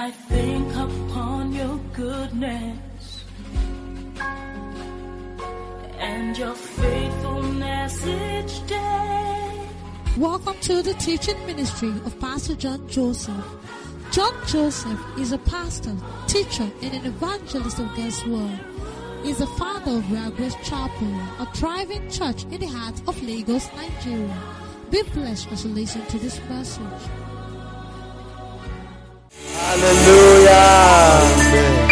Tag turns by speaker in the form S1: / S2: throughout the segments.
S1: I think upon your goodness and your faithfulness each day.
S2: Welcome to the teaching ministry of Pastor John Joseph. John Joseph is a pastor, teacher, and an evangelist of God's Word. He is the father of Real Chapel, a thriving church in the heart of Lagos, Nigeria. Be blessed as you listen to this message.
S3: Hallelujah.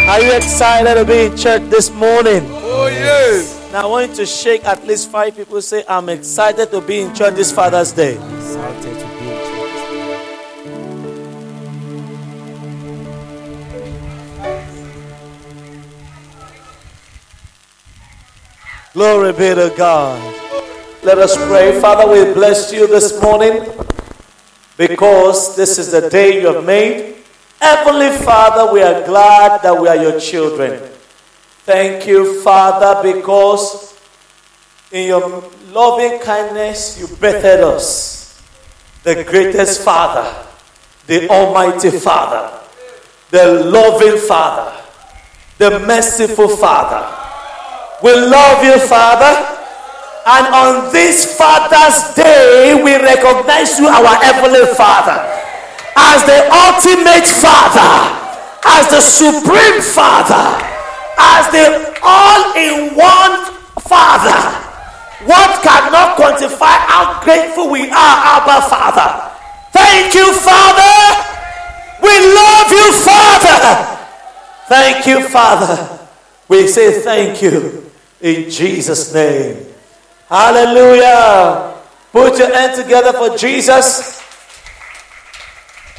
S3: Are you excited to be in church this morning?
S4: Oh, yes.
S3: Now I want you to shake at least five people. Say, I'm excited to be in church this Father's Day.
S4: Excited to be in church.
S3: Glory be to God. Let us pray. Father, we bless you this morning because this is the day you have made. Heavenly Father, we are glad that we are your children. Thank you, Father, because in your loving kindness you bettered us. The greatest Father, the Almighty Father, the loving Father, the merciful Father. We love you, Father. And on this Father's Day, we recognize you, our Heavenly Father, as the ultimate Father, as the supreme Father, as the all in one Father. What cannot quantify how grateful we are, Abba Father? Thank you, Father. We love you, Father. Thank you, Father. We say thank you in Jesus' name. Hallelujah. Put your hand together for Jesus.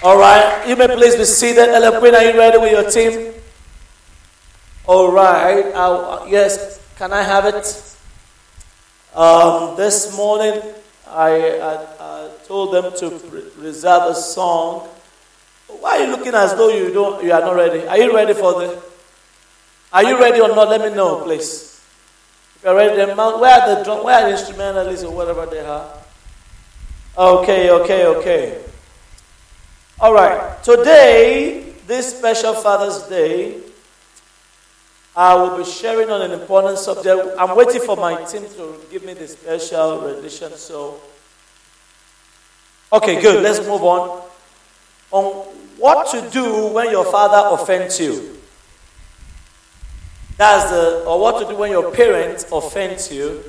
S3: All right. You may please be seated. Ella Queen, are you ready with your team? All right. Uh, yes. Can I have it? Um, this morning, I, I, I told them to re- reserve a song. Why are you looking as though you don't? You are not ready. Are you ready for the? Are you ready or not? Let me know, please. If you're ready, then mount- where are the drum? Where are the instrumentalists or whatever they are? Okay, okay, okay. All right. Today, this special Father's Day, I will be sharing on an important subject. I'm waiting for my team to give me the special rendition. So, okay, good. Let's move on. On what to do when your father offends you. That's the, or what to do when your parents offends you.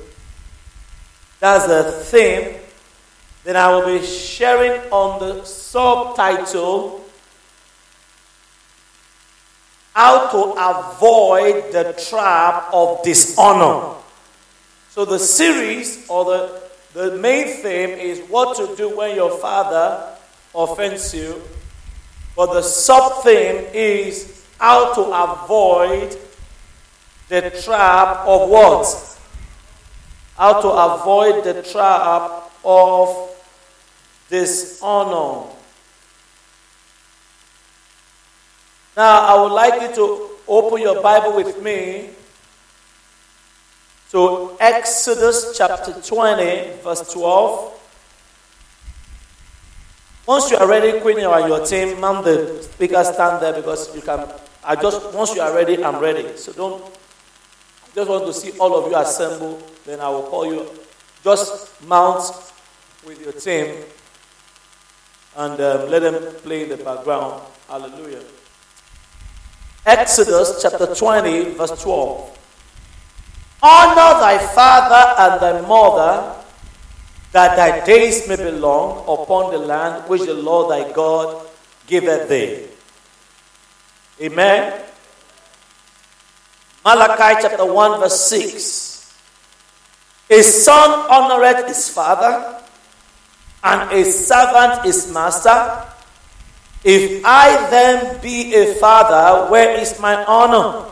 S3: That's the theme. Then I will be sharing on the subtitle How to Avoid the Trap of Dishonor. So the series or the, the main theme is what to do when your father offends you. But the sub theme is how to avoid the trap of what? How to avoid the trap of dishonor. Now, I would like you to open your Bible with me to Exodus chapter 20, verse 12. Once you are ready, Queen, you and your team, ma'am, the speaker stand there because you can. I just once you are ready, I'm ready. So don't. I just want to see all of you assemble. Then I will call you. Just mount with your team and um, let them play in the background. Hallelujah. Exodus chapter 20, verse 12. Honor thy father and thy mother, that thy days may be long upon the land which the Lord thy God giveth thee. Amen. Malachi chapter 1, verse 6. A son honoreth his father, and a servant is master. If I then be a father, where is my honor?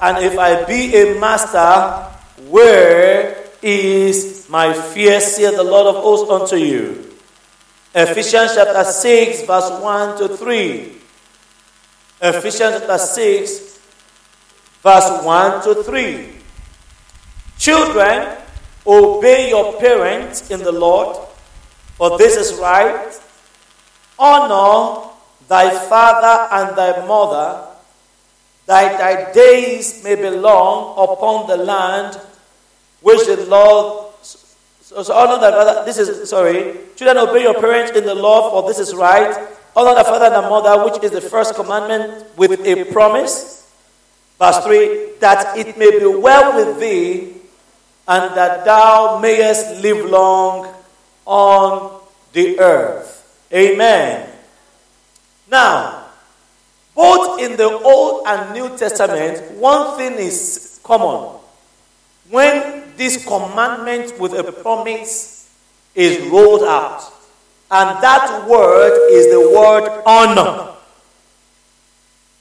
S3: And if I be a master, where is my fear? saith the Lord of hosts unto you. Ephesians chapter 6, verse 1 to 3. Ephesians chapter 6, verse 1 to 3. Children, obey your parents in the Lord, for this is right. Honor thy father and thy mother, that thy days may be long upon the land which the Lord. So, so honor thy father. This is sorry. Children, obey your parents in the law, for this is right. Honor thy father and thy mother, which is the first commandment, with a promise. Verse 3 That it may be well with thee, and that thou mayest live long on the earth. Amen. Now, both in the Old and New Testament, one thing is common. When this commandment with a promise is rolled out, and that word is the word honor.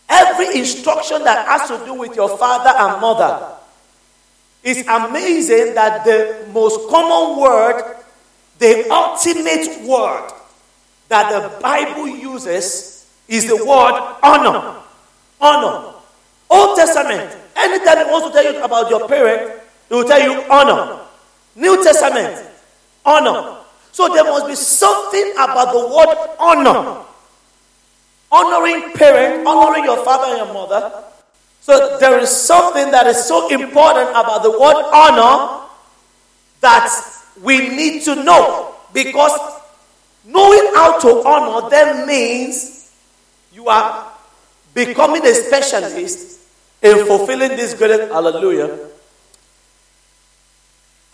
S3: Every instruction that has to do with your father and mother, it's amazing that the most common word, the ultimate word that the Bible uses is the word honor. Honor. Old Testament, anytime it wants to tell you about your parent, it will tell you honor. New Testament, honor. So there must be something about the word honor. Honoring parent, honoring your father and your mother. So there is something that is so important about the word honor that we need to know. Because knowing how to honor them means you are becoming a specialist in fulfilling this great hallelujah.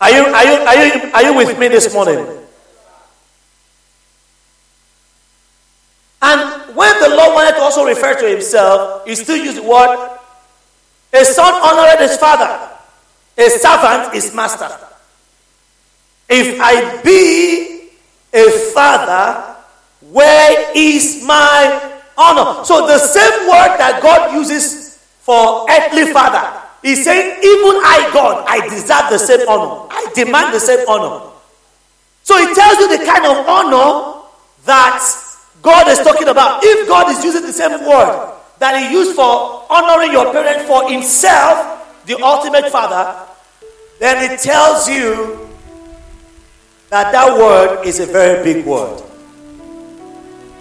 S3: Are you, are you, are you, are you with me this morning? And when the Lord wanted to also refer to himself, he still used the word a son honored his father, a servant his master. If I be a father, where is my honor? So the same word that God uses for earthly father, He's saying, even I, God, I deserve the same honor. I demand the same honor. So it tells you the kind of honor that God is talking about. If God is using the same word that He used for honoring your parent for Himself, the ultimate Father, then it tells you that that word is a very big word.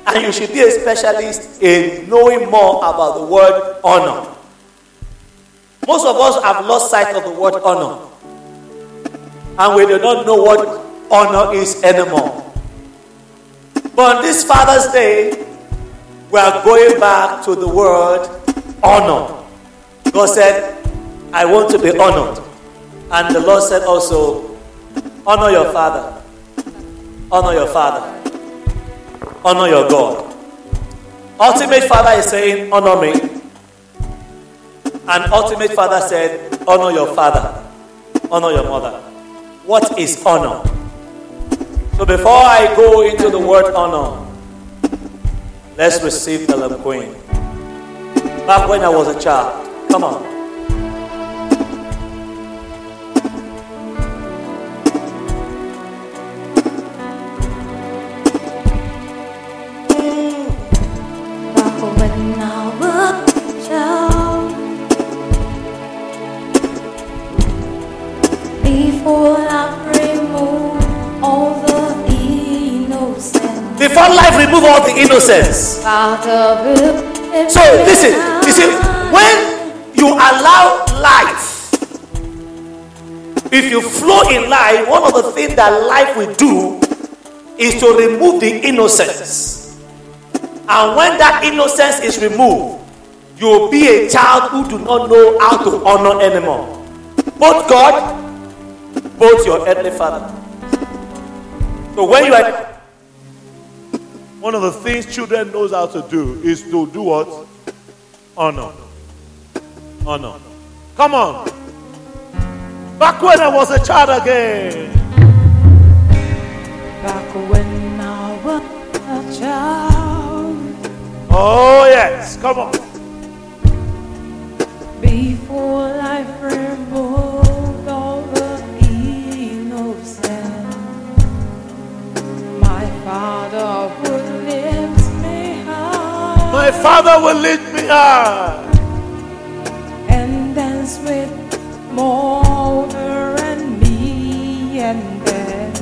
S3: And you should be a specialist in knowing more about the word honor. Most of us have lost sight of the word honor. And we do not know what honor is anymore. But on this Father's Day, we are going back to the word honor. God said, I want to be honored. And the Lord said also, honor your father. Honor your father. Honor your God. Ultimate Father is saying, honor me. And ultimate Father said, honor your father. Honor your mother. What is honor? So before I go into the word honor, let's receive the Queen. Back when I was a child. Come on.
S5: Remove all the innocence.
S3: So listen, you see, when you allow life, if you flow in life, one of the things that life will do is to remove the innocence. And when that innocence is removed, you will be a child who do not know how to honor anymore. Both God, both your earthly father. So when you are one of the things children knows how to do is to do what? Honor. Honor. Come on. Back when I was a child again.
S5: Back when I was a child,
S3: Oh yes. Come on.
S5: before life removed all the innocence, my Father
S3: my Father will lead me up
S5: And dance with Mother and me, and then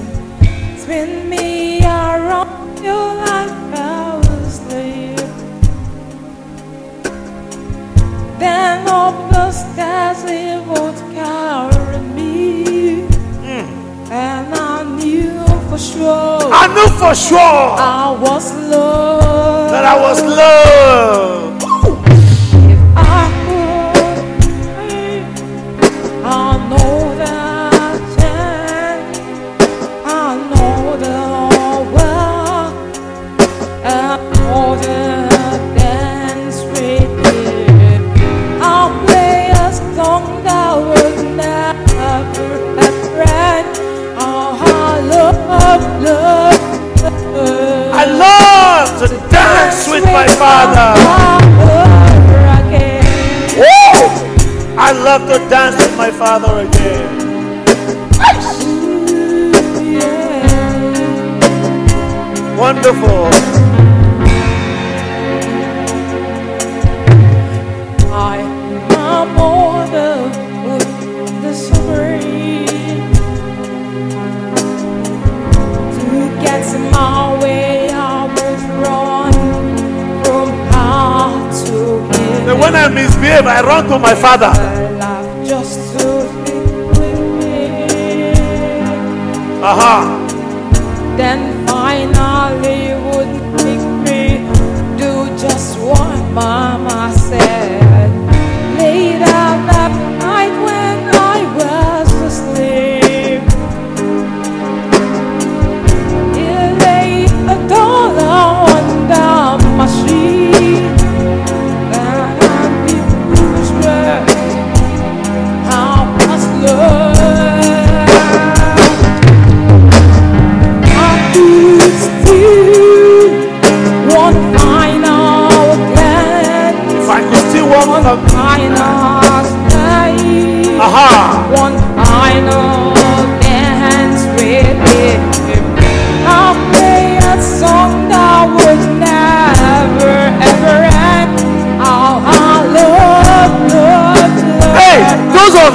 S5: spin me around you like I was
S1: Then up the stairs he would carry me, mm. and I knew for sure.
S5: I knew for sure
S1: I was loved.
S5: I was low. my Father. Woo! I love to dance with my Father again. Wonderful. When I misbehave, I run to my father. Aha. Uh-huh. Then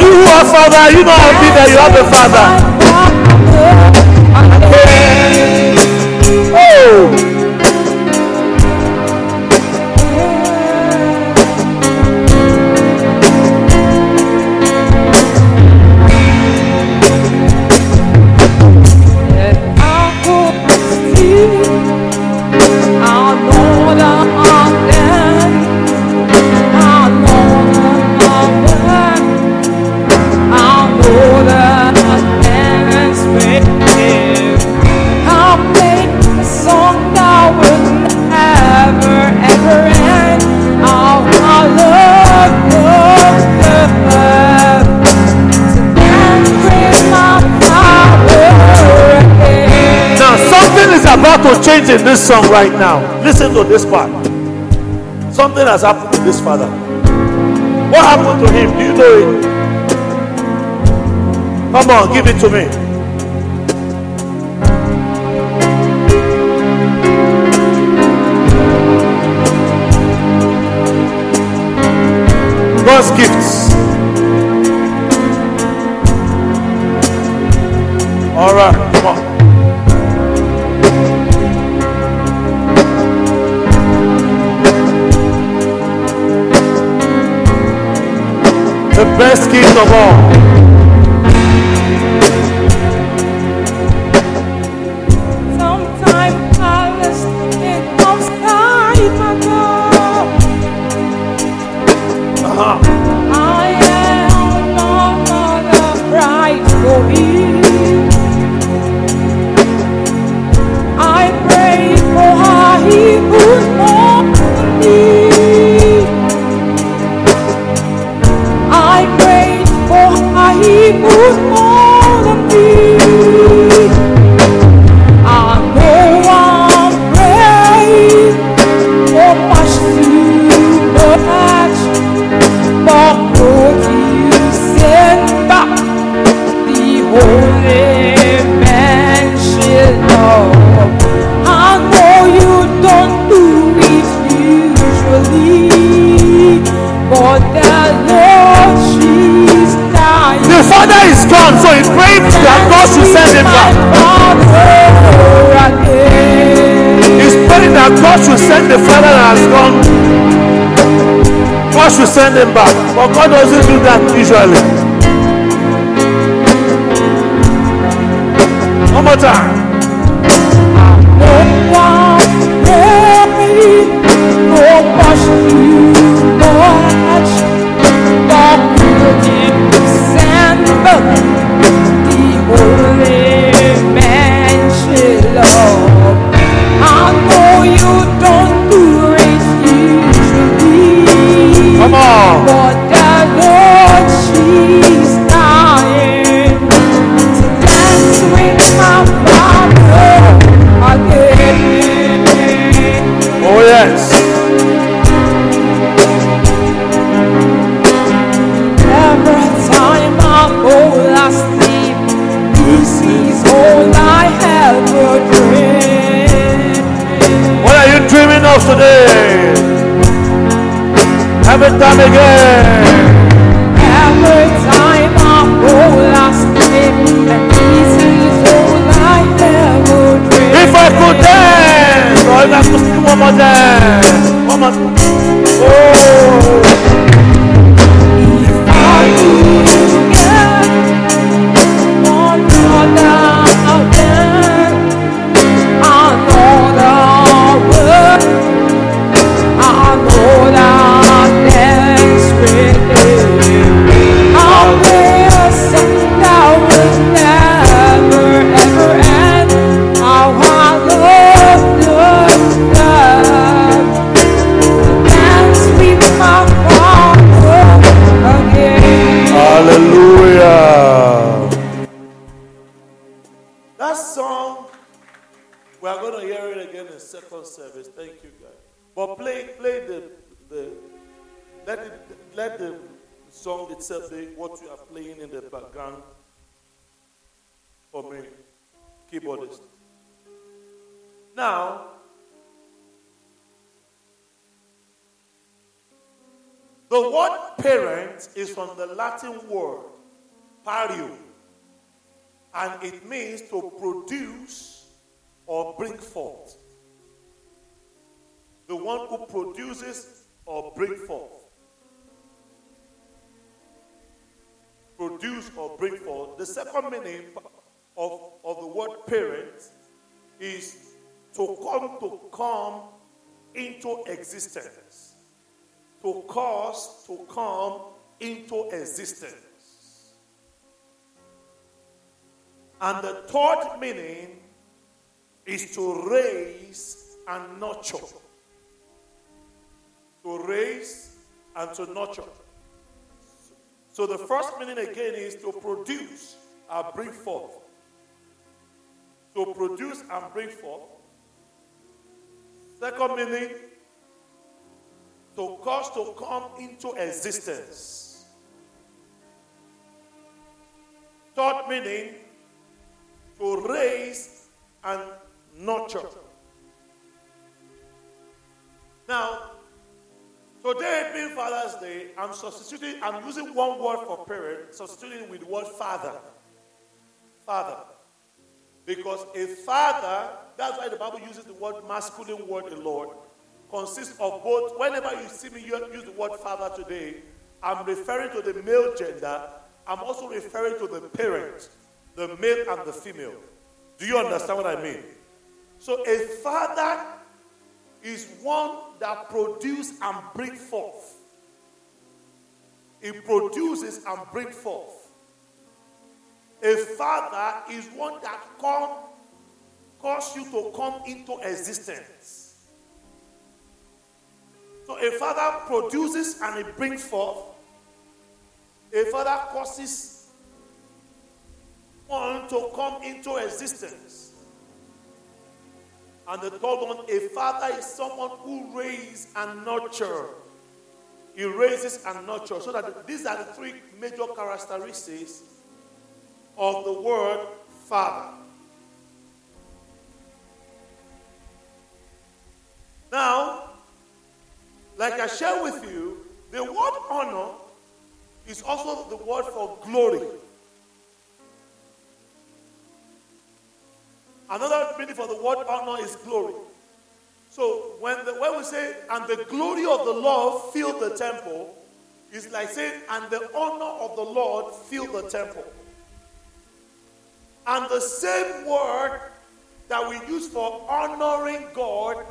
S5: you are father, you know how big that you have a father.
S1: song
S5: right now. Listen to this part. Something has happened to this father. What happened to him? Do you know it? Come on, give it to me. God's gifts. All right. Christ, the of all.
S1: Send
S5: him back.
S3: But God doesn't do that usually. One more time.
S5: Every time
S3: again.
S5: Every time I fall asleep, this is all I ever dream.
S3: If I could dance, or if I could sing one more dance. One more. From the Latin word pario, and it means to produce or bring forth. The one who produces or bring forth. Produce or bring forth. The second meaning of, of the word parent is to come to come into existence. To cause to come into existence. And the third meaning is to raise and nurture. To raise and to nurture. So the first meaning again is to produce and bring forth. To produce and bring forth. Second meaning, to cause to come into existence. Third meaning, to raise and nurture. Now, today being Father's Day, I'm substituting, I'm using one word for parent, substituting with the word father. Father. Because a father, that's why the Bible uses the word masculine word a lot, consists of both. Whenever you see me use the word father today, I'm referring to the male gender. I'm also referring to the parent, the male and the female. Do you understand what I mean? So a father is one that produces and brings forth. He produces and brings forth. A father is one that come, cause you to come into existence. So a father produces and he brings forth. A father causes one to come into existence. And the third one, a father is someone who raises and nurtures. He raises and nurtures. So that these are the three major characteristics of the word father. Now, like I share with you, the word honor is also the word for glory. Another meaning for the word honor is glory. So when, the, when we say, and the glory of the Lord filled the temple, is like saying, and the honor of the Lord filled the temple. And the same word that we use for honoring God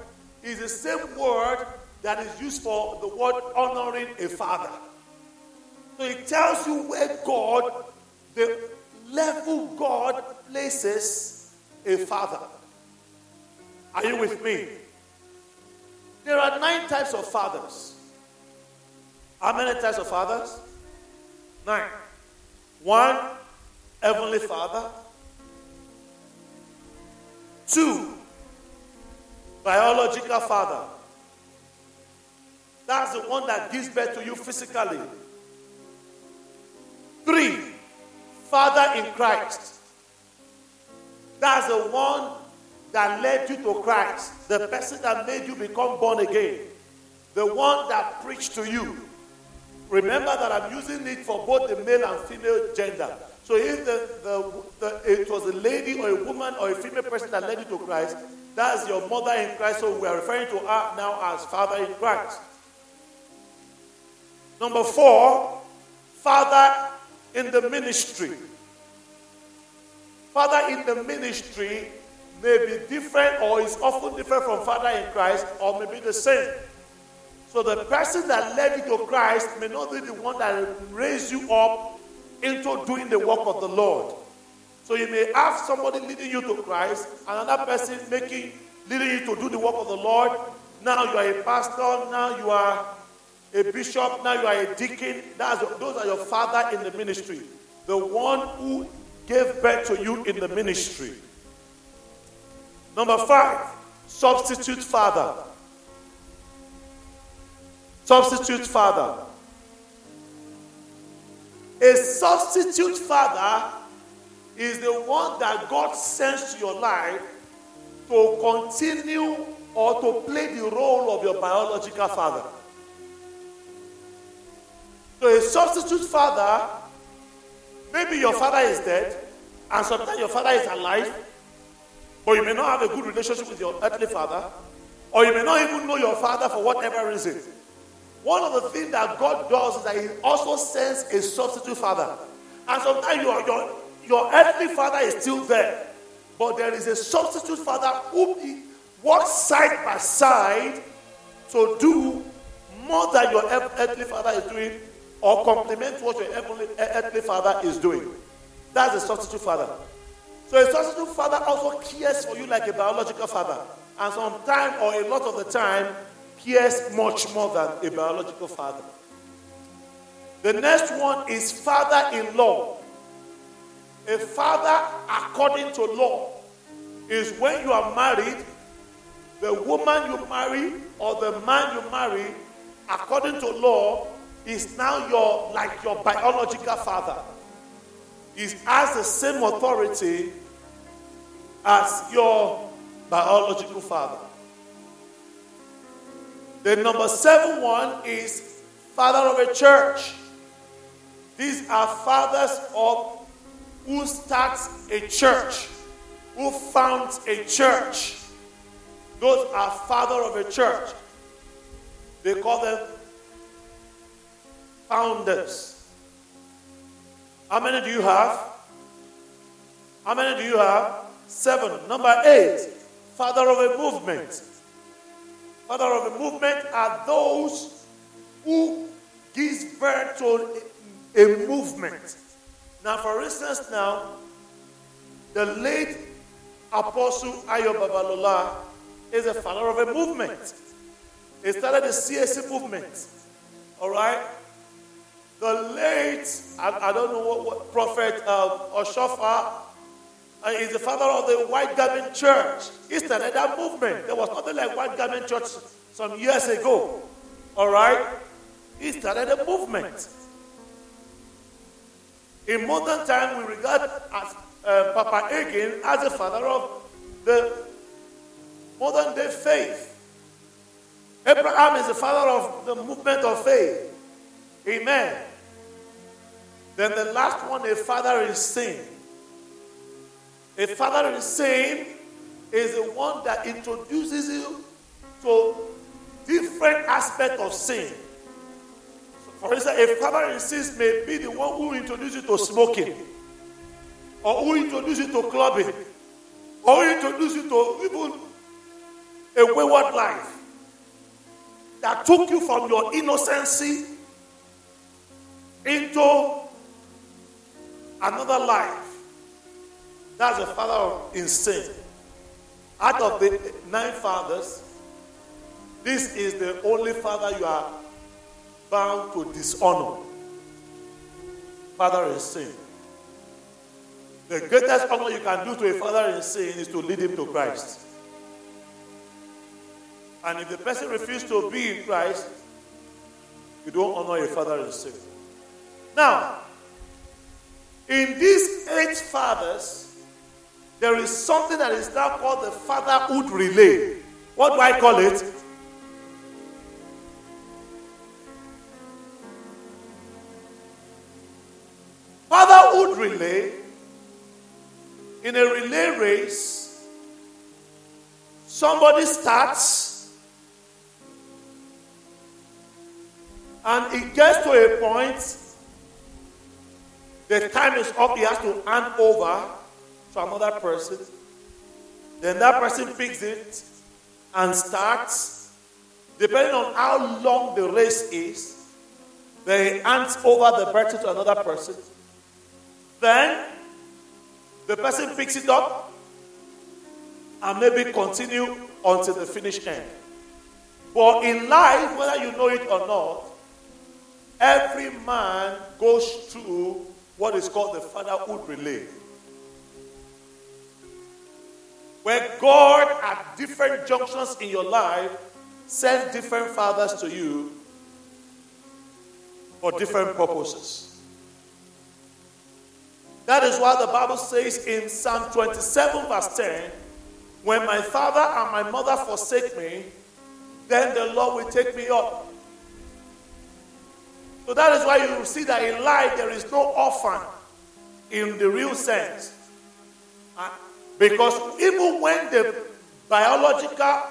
S3: is the same word that is used for the word honoring a father. So it tells you where God, the level God places a father. Are you with me? There are nine types of fathers. How many types of fathers? Nine. One, Heavenly Father. Two, biological father. That's the one that gives birth to you physically. Three, father in Christ. That's the one that led you to Christ, the person that made you become born again, the one that preached to you. Remember that I'm using it for both the male and female gender. So if the, the, the, it was a lady or a woman or a female person that led you to Christ, that's your mother in Christ. So we are referring to her now as father in Christ. Number four, father in the ministry. Father in the ministry may be different or is often different from father in Christ or may be the same. So the person that led you to Christ may not be the one that raised you up into doing the work of the Lord. So you may have somebody leading you to Christ, another person making leading you to do the work of the Lord. Now you are a pastor, now you are a bishop, now you are a deacon. That's, those are your father in the ministry. The one who gave birth to you in the ministry. Number five, substitute father. Substitute father. A substitute father is the one that God sends to your life to continue or to play the role of your biological father. So, a substitute father, maybe your father is dead, and sometimes your father is alive, but you may not have a good relationship with your earthly father, or you may not even know your father for whatever reason. One of the things that God does is that He also sends a substitute father. And sometimes your, your, your earthly father is still there, but there is a substitute father who works side by side to do more than your earthly father is doing or complement what your earthly eh, father is doing. That's a substitute father. So a substitute father also cares for you like a biological father. And sometimes, or a lot of the time, cares much more than a biological father. The next one is father in law. A father according to law is when you are married, the woman you marry or the man you marry, according to law, is now your like your biological father. He has the same authority as your biological father. The number seven one is father of a church. These are fathers of who starts a church, who founds a church. Those are father of a church. They call them founders. How many do you have? How many do you have? Seven. Number eight, father of a movement. Father of a movement are those who gives birth to a movement. Now, for instance, now, the late Apostle Ayo Babalola is a father of a movement. He started the CSC movement. All right? The late, I, I don't know what, what Prophet uh, Oshoffa is the father of the White Garment Church. He started that movement. There was nothing like White Garment Church some years ago. All right? He started a movement. In modern time, we regard as, uh, Papa Hagin as the father of the modern day faith. Abraham is the father of the movement of faith. Amen. Then the last one, a father in sin. A father in sin is the one that introduces you to different aspects of sin. For instance, a father in sin may be the one who introduces you to smoking, or who introduces you to clubbing, or who introduced you to even a wayward life that took you from your innocency into another life. That's a father in sin. Out of the nine fathers, this is the only father you are bound to dishonor. Father in sin. The greatest honor you can do to a father in sin is to lead him to Christ. And if the person refuses to be in Christ, you don't honor a father in sin. Now, in these eight fathers, there is something that is now called the fatherhood relay. What do I call it? Fatherhood relay. In a relay race, somebody starts and it gets to a point the time is up, he has to hand over to another person. Then that person picks it and starts. Depending on how long the race is, they hands over the baton to another person. Then the person picks it up and maybe continue until the finish end. But in life, whether you know it or not, every man goes through what is called the fatherhood relay. Where God, at different junctions in your life, sends different fathers to you for different purposes. That is why the Bible says in Psalm 27, verse 10 When my father and my mother forsake me, then the Lord will take me up. So that is why you see that in life there is no orphan in the real sense. Because even when the biological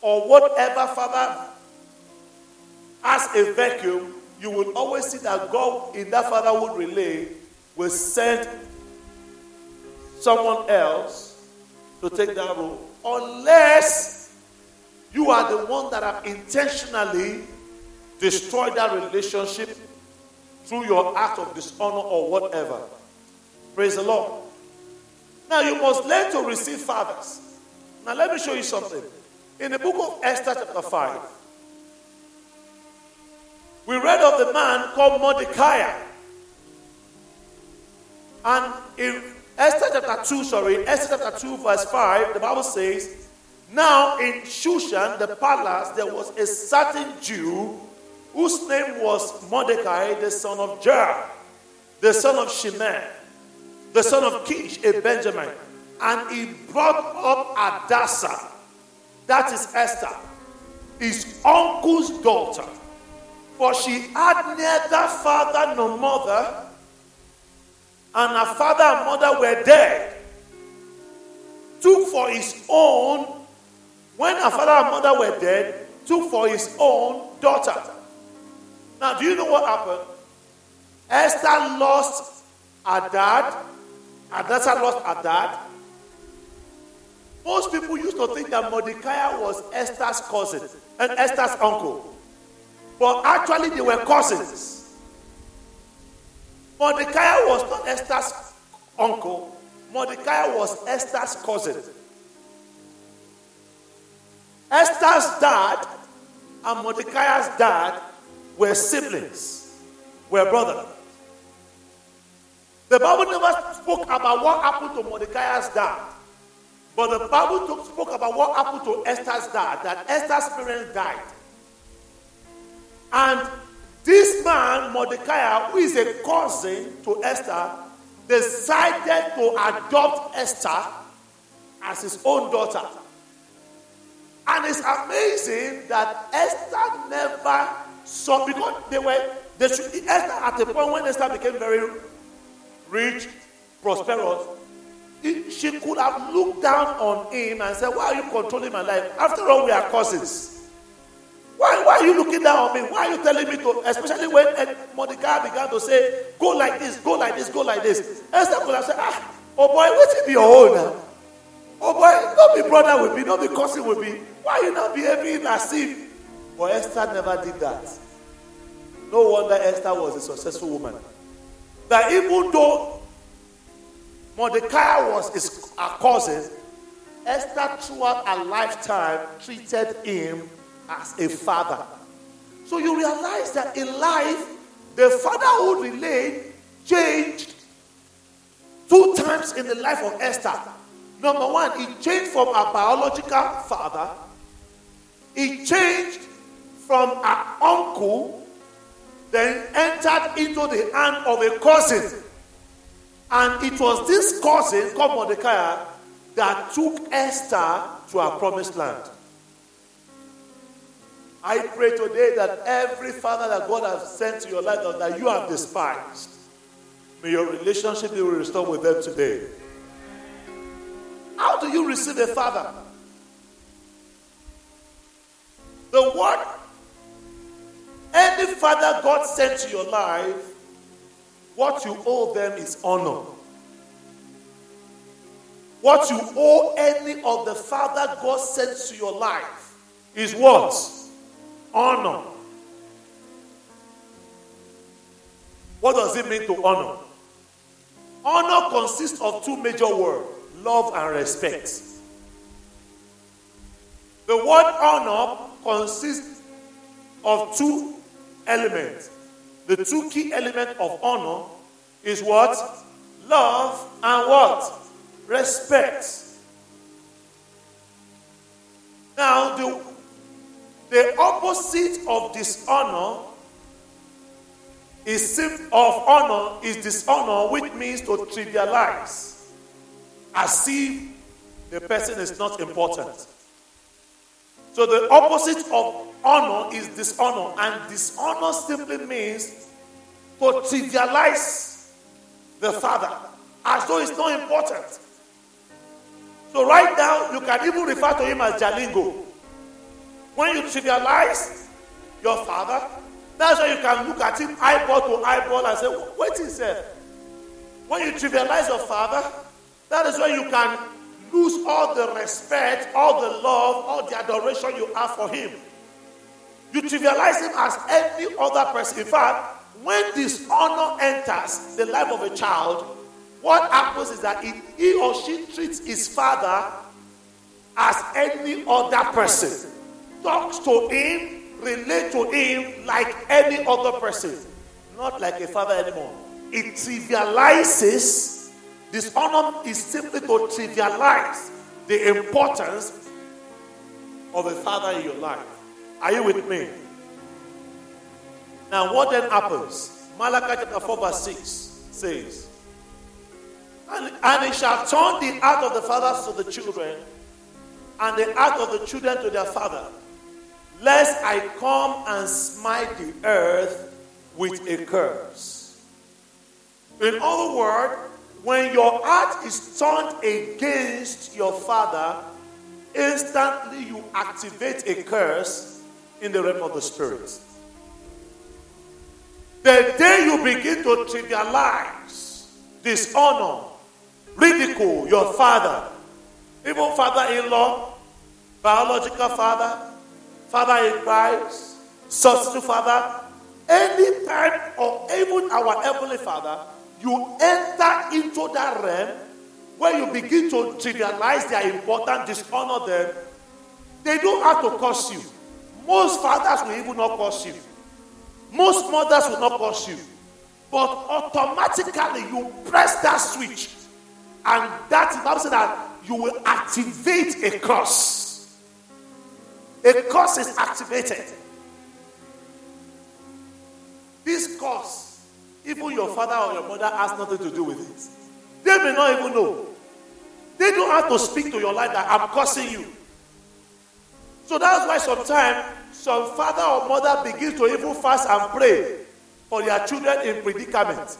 S3: or whatever father has a vacuum, you will always see that God in that fatherhood relay will send someone else to take that role. Unless you are the one that have intentionally destroy that relationship through your act of dishonor or whatever. Praise the Lord. Now you must learn to receive fathers. Now let me show you something. In the book of Esther, chapter 5, we read of the man called Mordecai. And in Esther chapter 2, sorry, Esther chapter 2, verse 5, the Bible says, Now in Shushan, the palace, there was a certain Jew whose name was Mordecai, the son of Jair, the son of Shimei, the son of Kish, a Benjamin. And he brought up Hadassah, that is Esther, his uncle's daughter. For she had neither father nor mother, and her father and mother were dead. Took for his own, when her father and mother were dead, took for his own daughter now, do you know what happened? Esther lost her dad. Hadassah lost her dad. Most people used to think that Mordecai was Esther's cousin and Esther's uncle. But actually, they were cousins. Mordecai was not Esther's uncle, Mordecai was Esther's cousin. Esther's dad and Mordecai's dad were siblings, We're brothers. The Bible never spoke about what happened to Mordecai's dad. But the Bible talk, spoke about what happened to Esther's dad, that Esther's parents died. And this man, Mordecai, who is a cousin to Esther, decided to adopt Esther as his own daughter. And it's amazing that Esther never so because they were, they should, Esther at the point when Esther became very rich, prosperous, she could have looked down on him and said, Why are you controlling my life? After all, we are cousins. Why, why are you looking down on me? Why are you telling me to? Especially when eh, Mordecai began to say, go like this, go like this, go like this. Esther could have said, ah, oh boy, wait be your own now. Oh boy, don't be brother with me, don't be cousin with me. Why are you not behaving as if? But Esther never did that. No wonder Esther was a successful woman. That even though Mordecai was his a cousin, Esther throughout her lifetime treated him as a father. So you realize that in life, the fatherhood relay changed two times in the life of Esther. Number one, it changed from a biological father, it changed from an uncle, then entered into the hand of a cousin. And it was this cousin called Mordecai that took Esther to her promised land. I pray today that every father that God has sent to your life that you have despised, may your relationship be restored with them today. How do you receive a father? The word any father God sent to your life, what you owe them is honor. What you owe any of the father God sent to your life is what? Honor. What does it mean to honor? Honor consists of two major words love and respect. The word honor consists of two elements. The two key elements of honor is what? Love and what? Respect. Now, the, the opposite of dishonor is sim- of honor is dishonor, which means to trivialize, as if the person is not important. So the opposite of honor is dishonor, and dishonor simply means to trivialize the father as though it's not important. So right now, you can even refer to him as Jalingo. When you trivialize your father, that's why you can look at him eyeball to eyeball and say, wait is that? When you trivialize your father, that is when you can lose all the respect, all the love, all the adoration you have for him. You trivialize him as any other person. In fact, when dishonor enters the life of a child, what happens is that he or she treats his father as any other person, talks to him, relate to him like any other person, not like a father anymore. It trivializes Dishonor is simply to trivialize the importance of a father in your life. Are you with me? Now, what then happens? Malachi chapter 4, verse 6 says, and, and it shall turn the heart of the fathers to the children, and the heart of the children to their father, lest I come and smite the earth with a curse. In other words, when your heart is turned against your father, instantly you activate a curse in the realm of the spirit. The day you begin to trivialize, dishonor, ridicule your father, even father in law, biological father, father in Christ, substitute father, any time or even our heavenly father, you enter into that realm where you begin to trivialize their importance, dishonor them. They don't have to curse you. Most fathers will even not curse you. Most mothers will not curse you. But automatically you press that switch. And that is saying that you will activate a curse. A curse is activated. This curse even your father or your mother has nothing to do with it. They may not even know. They don't have to speak to your life that I'm cursing you. So that's why sometimes some father or mother begins to even fast and pray for their children in predicament.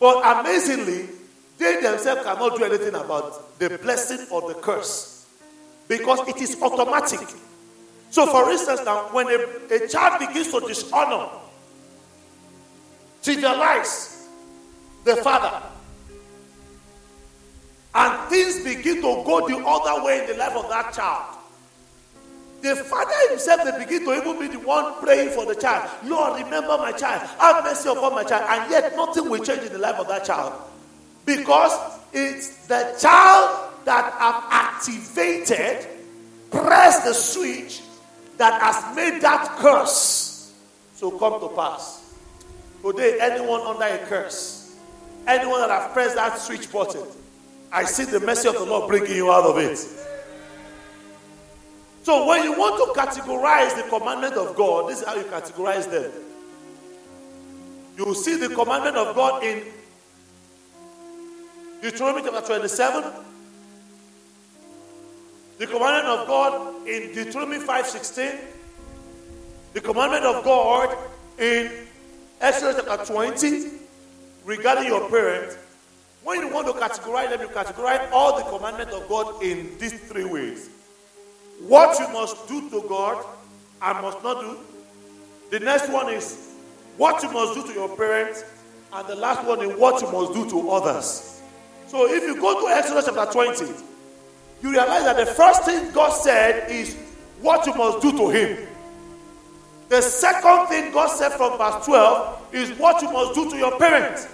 S3: But amazingly, they themselves cannot do anything about the blessing or the curse because it is automatic. So, for instance, now, when a, a child begins to dishonor, trivialize the father, and things begin to go the other way in the life of that child, the father himself, they begin to even be the one praying for the child. Lord, remember my child. Have mercy upon my child. And yet, nothing will change in the life of that child. Because it's the child that have activated, pressed the switch that has made that curse to come to pass. Today, anyone under a curse, anyone that has pressed that switch button, I see the mercy of the Lord bringing you out of it. So when you want to categorize the commandment of God, this is how you categorize them. You see the commandment of God in Deuteronomy chapter 27, the commandment of God in Deuteronomy 5:16, the commandment of God in Exodus chapter 20 regarding your parents. When you want to categorize them, you categorize all the commandments of God in these three ways. What you must do to God and must not do. The next one is what you must do to your parents. And the last one is what you must do to others. So if you go to Exodus chapter 20, you realize that the first thing God said is what you must do to Him. The second thing God said from verse 12 is what you must do to your parents.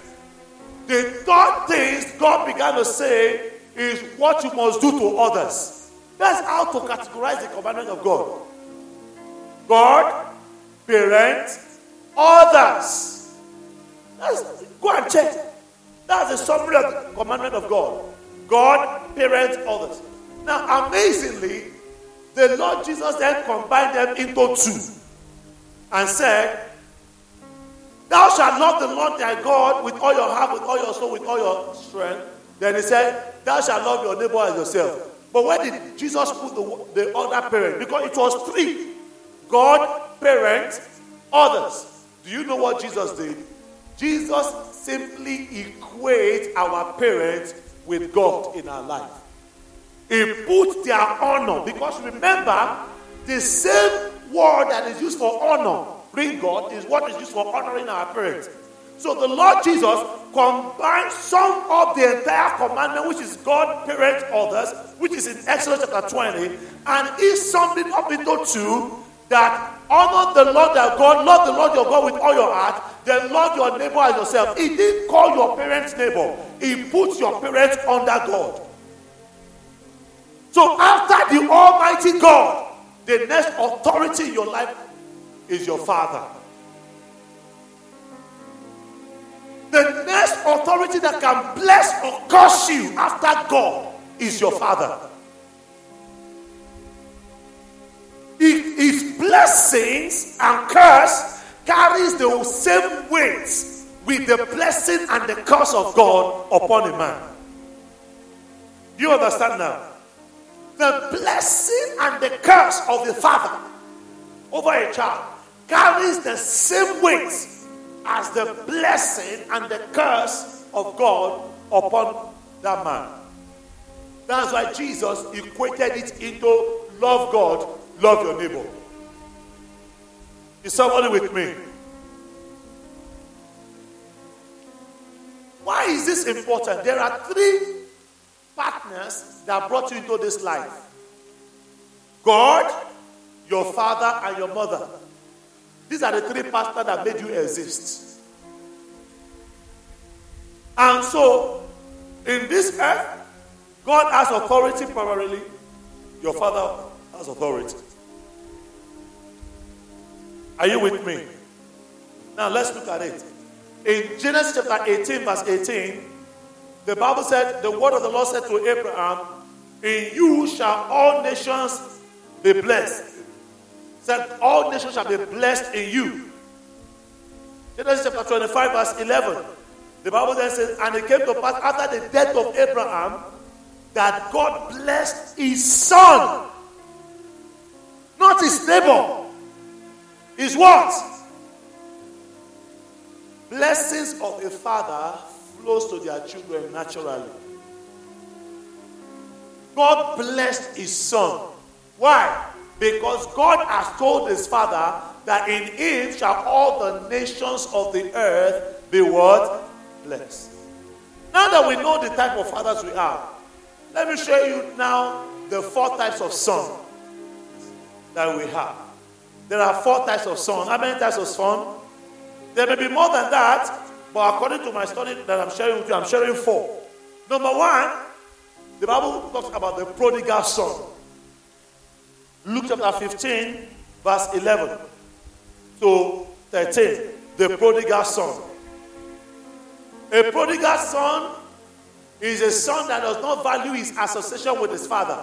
S3: The third thing God began to say is what you must do to others. That's how to categorize the commandment of God. God, parents, others. That's, go and check. That's the summary of the commandment of God. God, parents, others. Now, amazingly, the Lord Jesus then combined them into two and said, Thou shalt love the Lord thy God with all your heart, with all your soul, with all your strength. Then he said, Thou shalt love your neighbor as yourself. But where did Jesus put the, the other parent? Because it was three God, parents, others. Do you know what Jesus did? Jesus simply equates our parents with God in our life. He put their honor, because remember, the same word that is used for honor, bring God, is what is used for honoring our parents. So the Lord Jesus combined some of the entire commandment, which is God, parents, others, which is in Exodus chapter 20, and summed it up into two that honor the Lord thy God, love the Lord your God with all your heart, then love your neighbor as yourself. He didn't call your parents neighbor, he puts your parents under God. So after the Almighty God, the next authority in your life is your father. The next authority that can bless or curse you after God is your father. If blessings and curse carries the same weight with the blessing and the curse of God upon a man. You understand now? The blessing and the curse of the father over a child carries the same weight as the blessing and the curse of God upon that man. That's why Jesus equated it into love God, love your neighbor. Is somebody with me? Why is this important? There are three partners that brought you into this life God, your father, and your mother. These are the three partners that made you exist. And so, in this earth, God has authority primarily, your father has authority. Are you with me? Now let's look at it. In Genesis chapter 18, verse 18, the Bible said, The word of the Lord said to Abraham, In you shall all nations be blessed. Said, All nations shall be blessed in you. Genesis chapter 25, verse 11. The Bible then says, And it came to pass after the death of Abraham that God blessed his son, not his neighbor. His what? Blessings of a father flows to their children naturally. God blessed his son. Why? Because God has told his father that in him shall all the nations of the earth be what? Blessed. Now that we know the type of fathers we are, let me show you now the four types of son that we have. There are four types of son. How many types of son? There may be more than that, but according to my study that I'm sharing with you, I'm sharing four. Number one, the Bible talks about the prodigal son. Luke chapter 15, verse 11 to 13. The prodigal son. A prodigal son is a son that does not value his association with his father.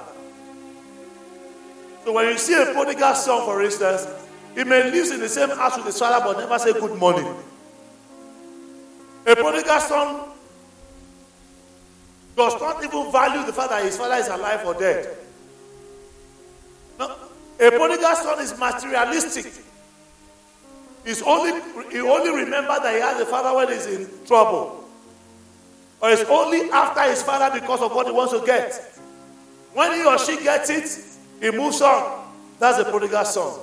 S3: So when you see a prodigal son, for instance, he may live in the same house with his father but never say good morning. A prodigal son does not even value the fact that his father is alive or dead. No. A prodigal son is materialistic. He's only, he only remembers that he has a father when he's in trouble. Or it's only after his father because of what he wants to get. When he or she gets it, he moves on. That's a prodigal son.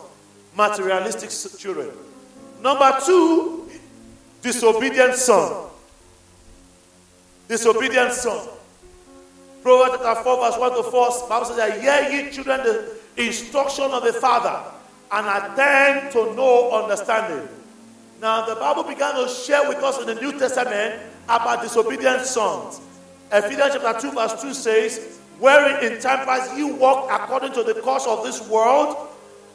S3: Materialistic children. Number two, disobedient son. Disobedient son. Proverbs chapter 4, verse 1 to 4, Bible says that, Hear ye children the instruction of the father, and attend to know understanding. Now, the Bible began to share with us in the New Testament about disobedient sons. Ephesians chapter 2, verse 2 says, Wherein in time past you walk according to the course of this world,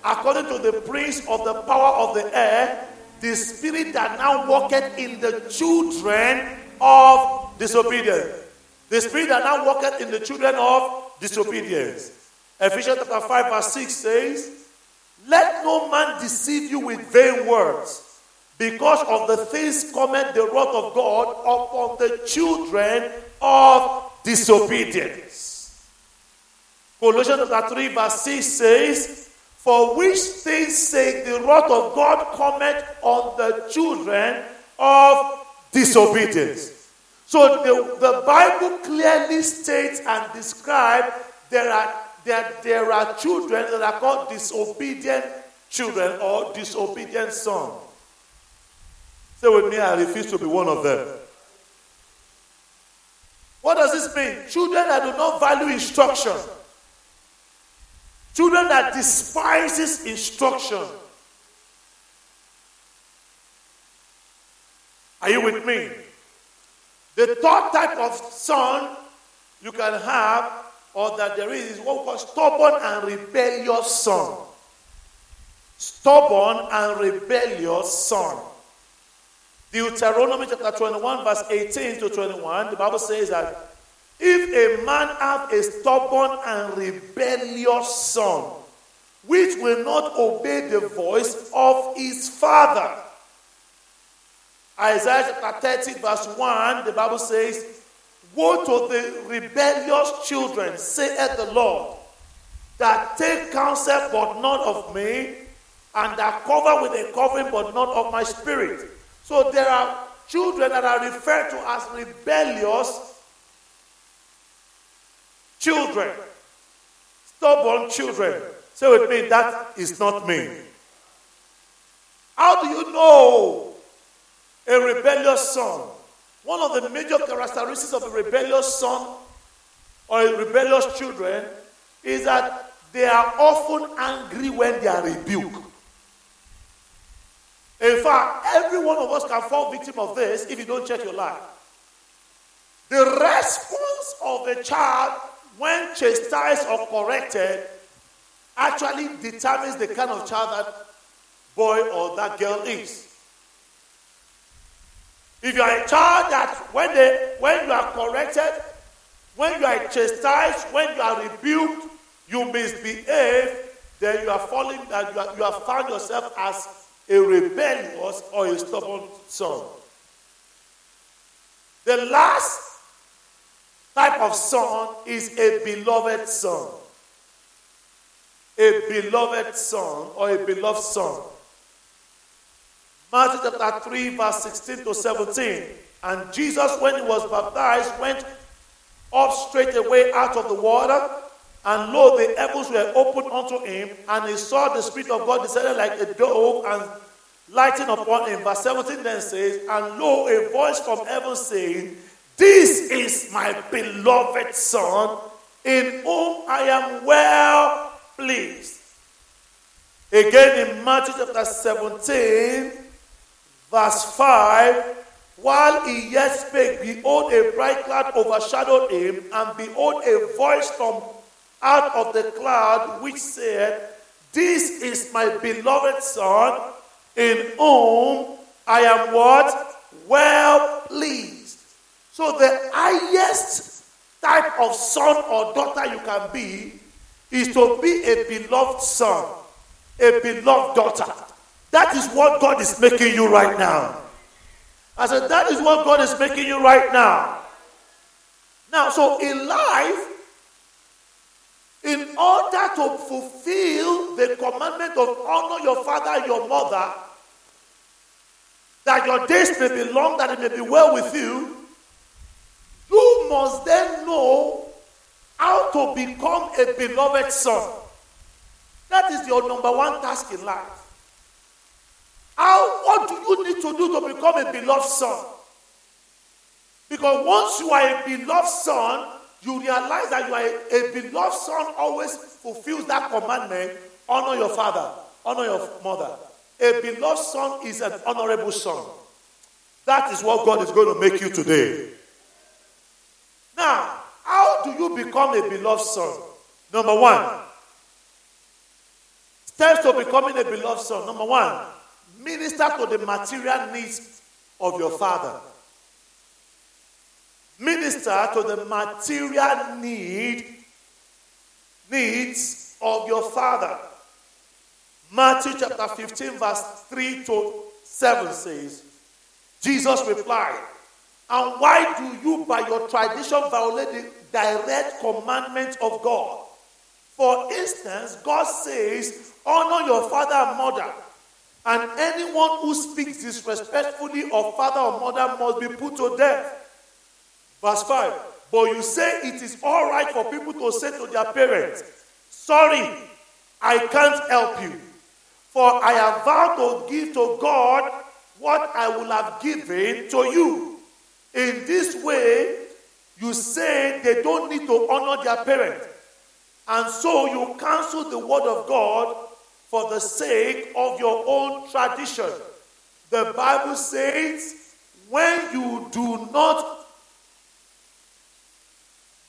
S3: according to the prince of the power of the air, the spirit that now walketh in the children of disobedience. The spirit that now walketh in the children of disobedience. Ephesians chapter 5, verse 6 says, Let no man deceive you with vain words, because of the things cometh the wrath of God upon the children of disobedience. Colossians chapter 3, verse 6 says, For which things sake the wrath of God cometh on the children of disobedience. So the, the Bible clearly states and describes there are, there, there are children that are called disobedient children or disobedient sons. Say with me, I refuse to be one of them. What does this mean? Children that do not value instruction. Children that despises instruction. Are you with me? The third type of son you can have, or that there is, is what we call stubborn and rebellious son. Stubborn and rebellious son. Deuteronomy chapter 21, verse 18 to 21, the Bible says that if a man have a stubborn and rebellious son, which will not obey the voice of his father, Isaiah chapter 30, verse 1, the Bible says, Woe to the rebellious children, saith the Lord, that take counsel but not of me, and that cover with a covering but not of my spirit. So there are children that are referred to as rebellious children, stubborn children. Say with me, that is not me. How do you know a rebellious son. One of the major characteristics of a rebellious son or a rebellious children is that they are often angry when they are rebuked. In fact, every one of us can fall victim of this if you don't check your life. The response of a child when chastised or corrected actually determines the kind of child that boy or that girl is. If you are a child that when they when you are corrected, when you are chastised, when you are rebuked, you misbehave, then you are falling that you, are, you have found yourself as a rebellious or a stubborn son. The last type of son is a beloved son. A beloved son or a beloved son. Matthew chapter 3, verse 16 to 17. And Jesus, when he was baptized, went up straight away out of the water. And lo, the heavens were opened unto him, and he saw the Spirit of God descending like a dove and lighting upon him. Verse 17 then says, And lo, a voice from heaven saying, This is my beloved Son, in whom I am well pleased. Again in Matthew chapter 17, verse 5, while he yet spake, behold, a bright cloud overshadowed him, and behold, a voice from out of the cloud which said, This is my beloved Son, in whom I am what? Well pleased. So the highest type of son or daughter you can be is to be a beloved son, a beloved daughter. That is what God is making you right now. I said, that is what God is making you right now. Now, so in life, in order to fulfill the commandment of honor your father and your mother, that your days may be long, that it may be well with you, you must then know how to become a beloved son. That is your number one task in life. How, what do you need to do to become a beloved son? Because once you are a beloved son, you realize that you are a, a beloved son always fulfills that commandment honor your father, honor your mother. A beloved son is an honorable son. That is what God is going to make you today. Now, how do you become a beloved son? Number one, steps to becoming a beloved son. Number one, minister to the material needs of your father. Minister to the material need needs of your father. Matthew chapter 15, verse 3 to 7 says, Jesus replied, And why do you, by your tradition, violate the direct commandment of God? For instance, God says, Honor your father and mother, and anyone who speaks disrespectfully of father or mother must be put to death. Verse 5 But you say it is all right for people to say to their parents, Sorry, I can't help you. For I have vowed to give to God what I will have given to you. In this way, you say they don't need to honor their parents. And so you cancel the word of God for the sake of your own tradition. The Bible says, when you do not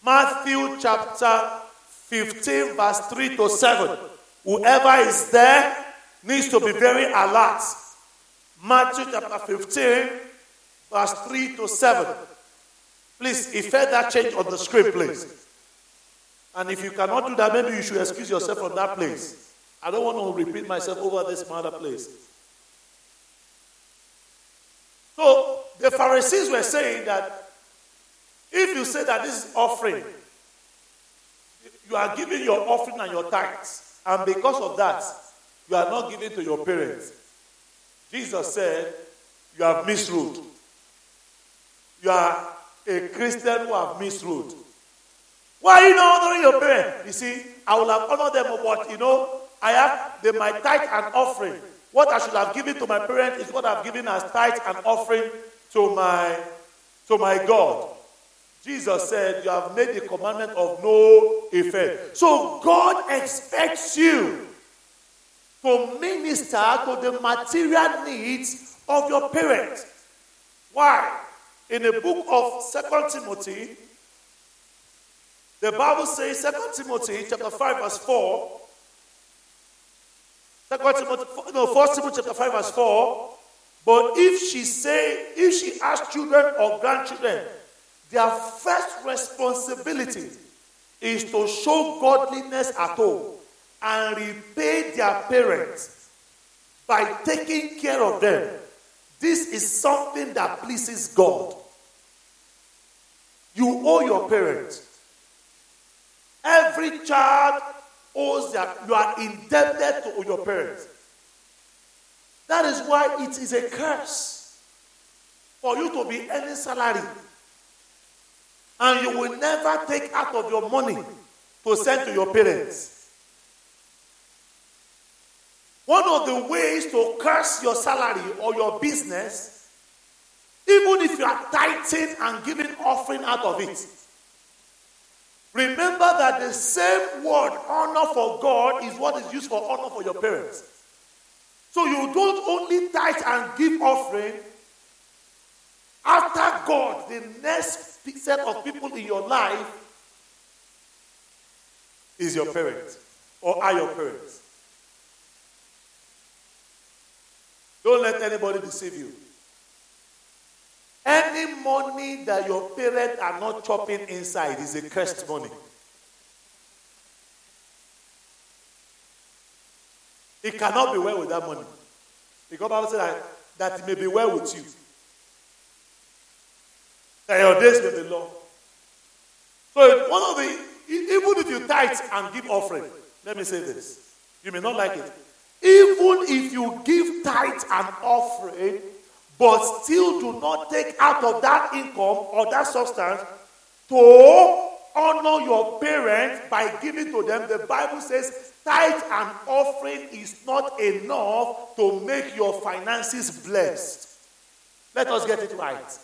S3: Matthew chapter 15, verse 3 to 7. Whoever is there needs to be very alert. Matthew chapter 15, verse 3 to 7. Please effect that change on the screen, please. And if you cannot do that, maybe you should excuse yourself from that place. I don't want to repeat myself over this other place. So the Pharisees were saying that if you say that this is offering, you are giving your offering and your tithes, and because of that, you are not giving to your parents. Jesus said, You have misruled. You are a Christian who have misruled. Why are you not honoring your parents? You see, I will have honored them, but you know, I have the, my tithe and offering. What I should have given to my parents is what I've given as tithe and offering to my to my God. Jesus said, You have made the commandment of no effect. So God expects you to minister to the material needs of your parents. Why? In the book of Second Timothy, the Bible says, Second Timothy chapter 5, verse 4. 2 Timothy, no, 1 Timothy chapter 5, verse 4. But if she say, if she has children or grandchildren, their first responsibility is to show godliness at home and repay their parents by taking care of them. This is something that pleases God. You owe your parents. Every child owes that. you are indebted to your parents. That is why it is a curse for you to be earning salary and you will never take out of your money to send to your parents. One of the ways to curse your salary or your business, even if you are tithing and giving offering out of it, remember that the same word, honor for God, is what is used for honor for your parents. So you don't only tithe and give offering. After God, the next set of people in your life is your parents or are your parents. Don't let anybody deceive you. Any money that your parents are not chopping inside is a cursed money. It cannot be well with that money. Because Bible says that, that it may be well with you. That your days may be long. So one of the even if you tithe and give offering, let me say this. You may not like it. Even if you give tithe and offering, but still do not take out of that income or that substance to honor your parents by giving to them, the Bible says tithe and offering is not enough to make your finances blessed. Let us get it right.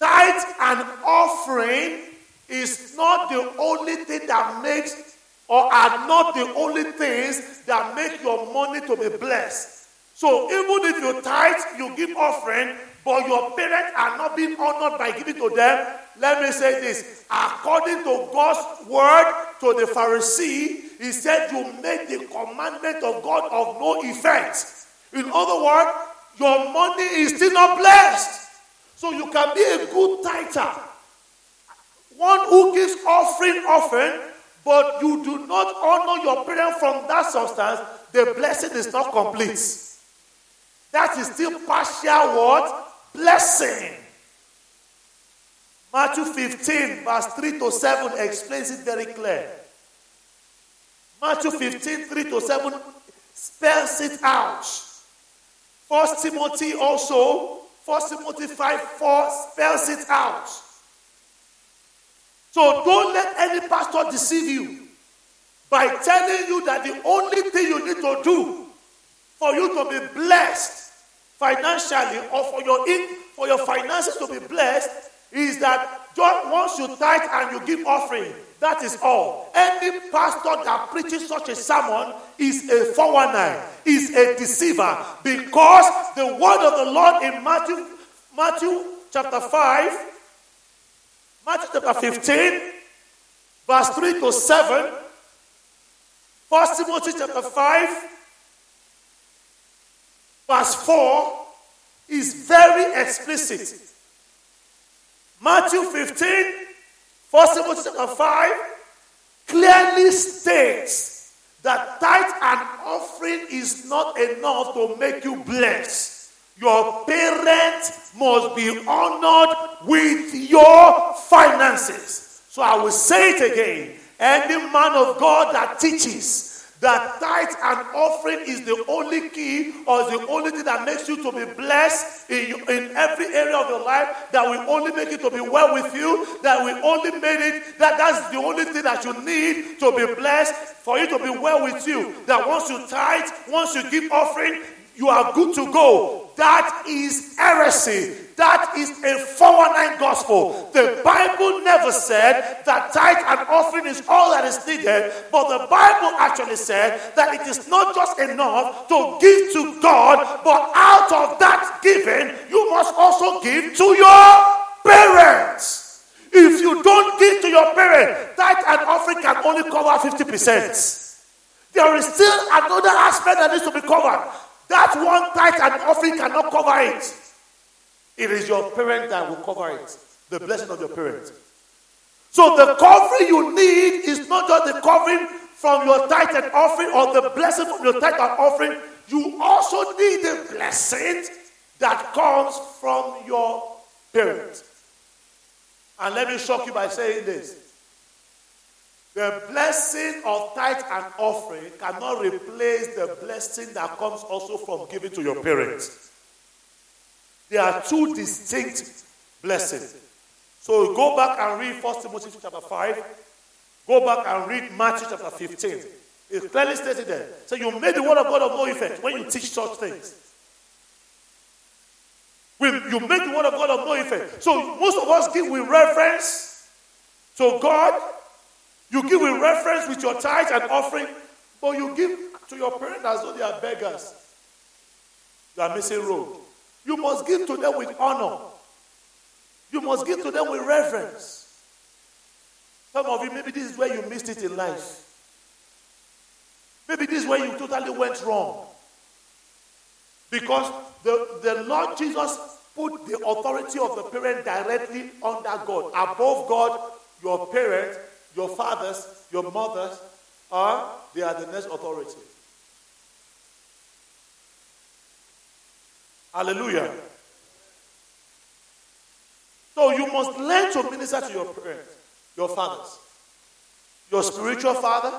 S3: Tithe and offering is not the only thing that makes or are not the only things that make your money to be blessed. So even if you tithe, you give offering, but your parents are not being honored by giving to them, let me say this. According to God's word to the Pharisee, he said, You make the commandment of God of no effect. In other words, your money is still not blessed. So you can be a good tither. One who gives offering often, but you do not honor your parents from that substance, the blessing is not complete. That is still partial what? Blessing. Matthew 15, verse 3 to 7 explains it very clear. Matthew 15, 3 to 7 spells it out. First Timothy also, First Timothy 5, 4 spells it out. So don't let any pastor deceive you by telling you that the only thing you need to do for you to be blessed financially or for your in, for your finances to be blessed is that just once you tithe and you give offering, that is all. Any pastor that preaches such a sermon is a 419, is a deceiver, because the word of the Lord in Matthew, Matthew chapter 5, Matthew chapter 15, verse 3 to 7, 1 Timothy chapter 5, verse 4 is very explicit. Matthew 15, 1 Timothy chapter 5 clearly states that tithe and offering is not enough to make you blessed. Your parents must be honored with your finances. So I will say it again. Any man of God that teaches that tithe and offering is the only key or the only thing that makes you to be blessed in, in every area of your life, that will only make it to be well with you, that will only make it, that that's the only thing that you need to be blessed, for you to be well with you. That once you tithe, once you give offering, you are good to go. That is heresy. That is a 419 gospel. The Bible never said that tithe and offering is all that is needed, but the Bible actually said that it is not just enough to give to God, but out of that giving, you must also give to your parents. If you don't give to your parents, tithe and offering can only cover 50%. There is still another aspect that needs to be covered. That one tithe and offering cannot cover it. It is your parent that will cover it. The blessing of your parent. So the covering you need is not just the covering from your tithe and offering or the blessing from your tithe and offering. You also need the blessing that comes from your parent. And let me shock you by saying this. The blessing of tithe and offering cannot replace the blessing that comes also from giving to your parents. There are two distinct blessings. So go back and read 1 Timothy chapter 5, Go back and read Matthew chapter 15. It clearly stated there. So you made the word of God of no effect when you teach such things. You make the word of God of no effect. So most of us give with reference to God. You give with reference with your tithe and offering, but you give to your parents as though they are beggars. You are missing road. You must give to them with honor. You must give to them with reverence. Some of you, maybe this is where you missed it in life. Maybe this is where you totally went wrong. Because the, the Lord Jesus put the authority of the parent directly under God. Above God, your parents, your fathers, your mothers are they are the next authority. Hallelujah. So you must learn to minister to your parents, your fathers, your spiritual father,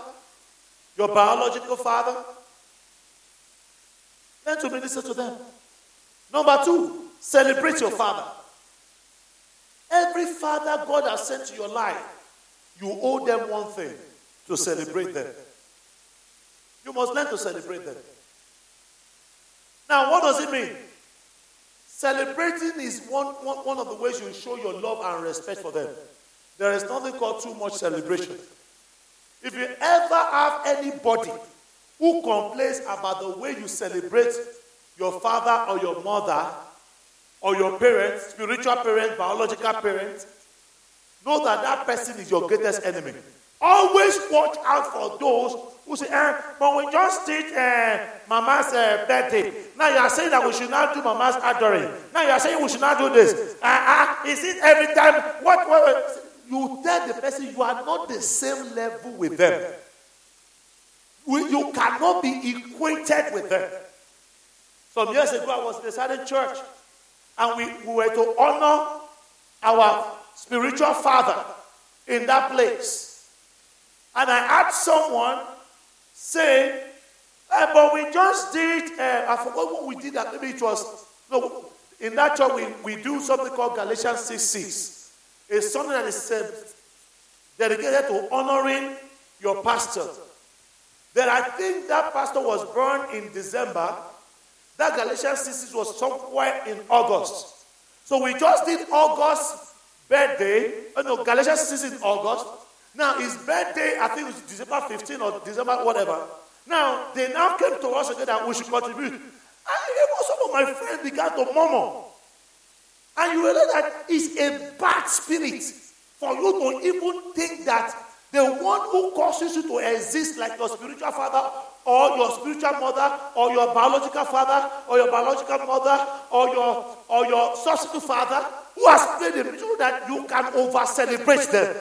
S3: your biological father. Learn to minister to them. Number two, celebrate your father. Every father God has sent to your life, you owe them one thing to celebrate them. You must learn to celebrate them. Now, what does it mean? Celebrating is one, one, one of the ways you show your love and respect for them. There is nothing called too much celebration. If you ever have anybody who complains about the way you celebrate your father or your mother or your parents, spiritual parents, biological parents, know that that person is your greatest enemy. Always watch out for those who say, eh, but we just did uh, Mama's uh, birthday. Now you are saying that we should not do Mama's adoring. Now you are saying we should not do this. Uh, uh, is it every time? What, what, what? You tell the person you are not the same level with them. You cannot be equated with them. Some years ago, I was in a certain church, and we, we were to honor our spiritual father in that place. And I had someone say, eh, but we just did, uh, I forgot what we did, that maybe it was, no, in that church we, we do something called Galatians 6 6. It's something that is uh, dedicated to honoring your pastor. Then I think that pastor was born in December. That Galatians 6 6 was somewhere in August. So we just did August birthday. Oh no, Galatians 6 in August. Now his birthday, I think it was December 15 or December whatever. Now they now came to us again that we should contribute. And some of my friends began to murmur. And you realize that it's a bad spirit for you to even think that the one who causes you to exist like your spiritual father or your spiritual mother or your biological father or your biological mother or your or your subsequent father who has played a role that you can over celebrate them.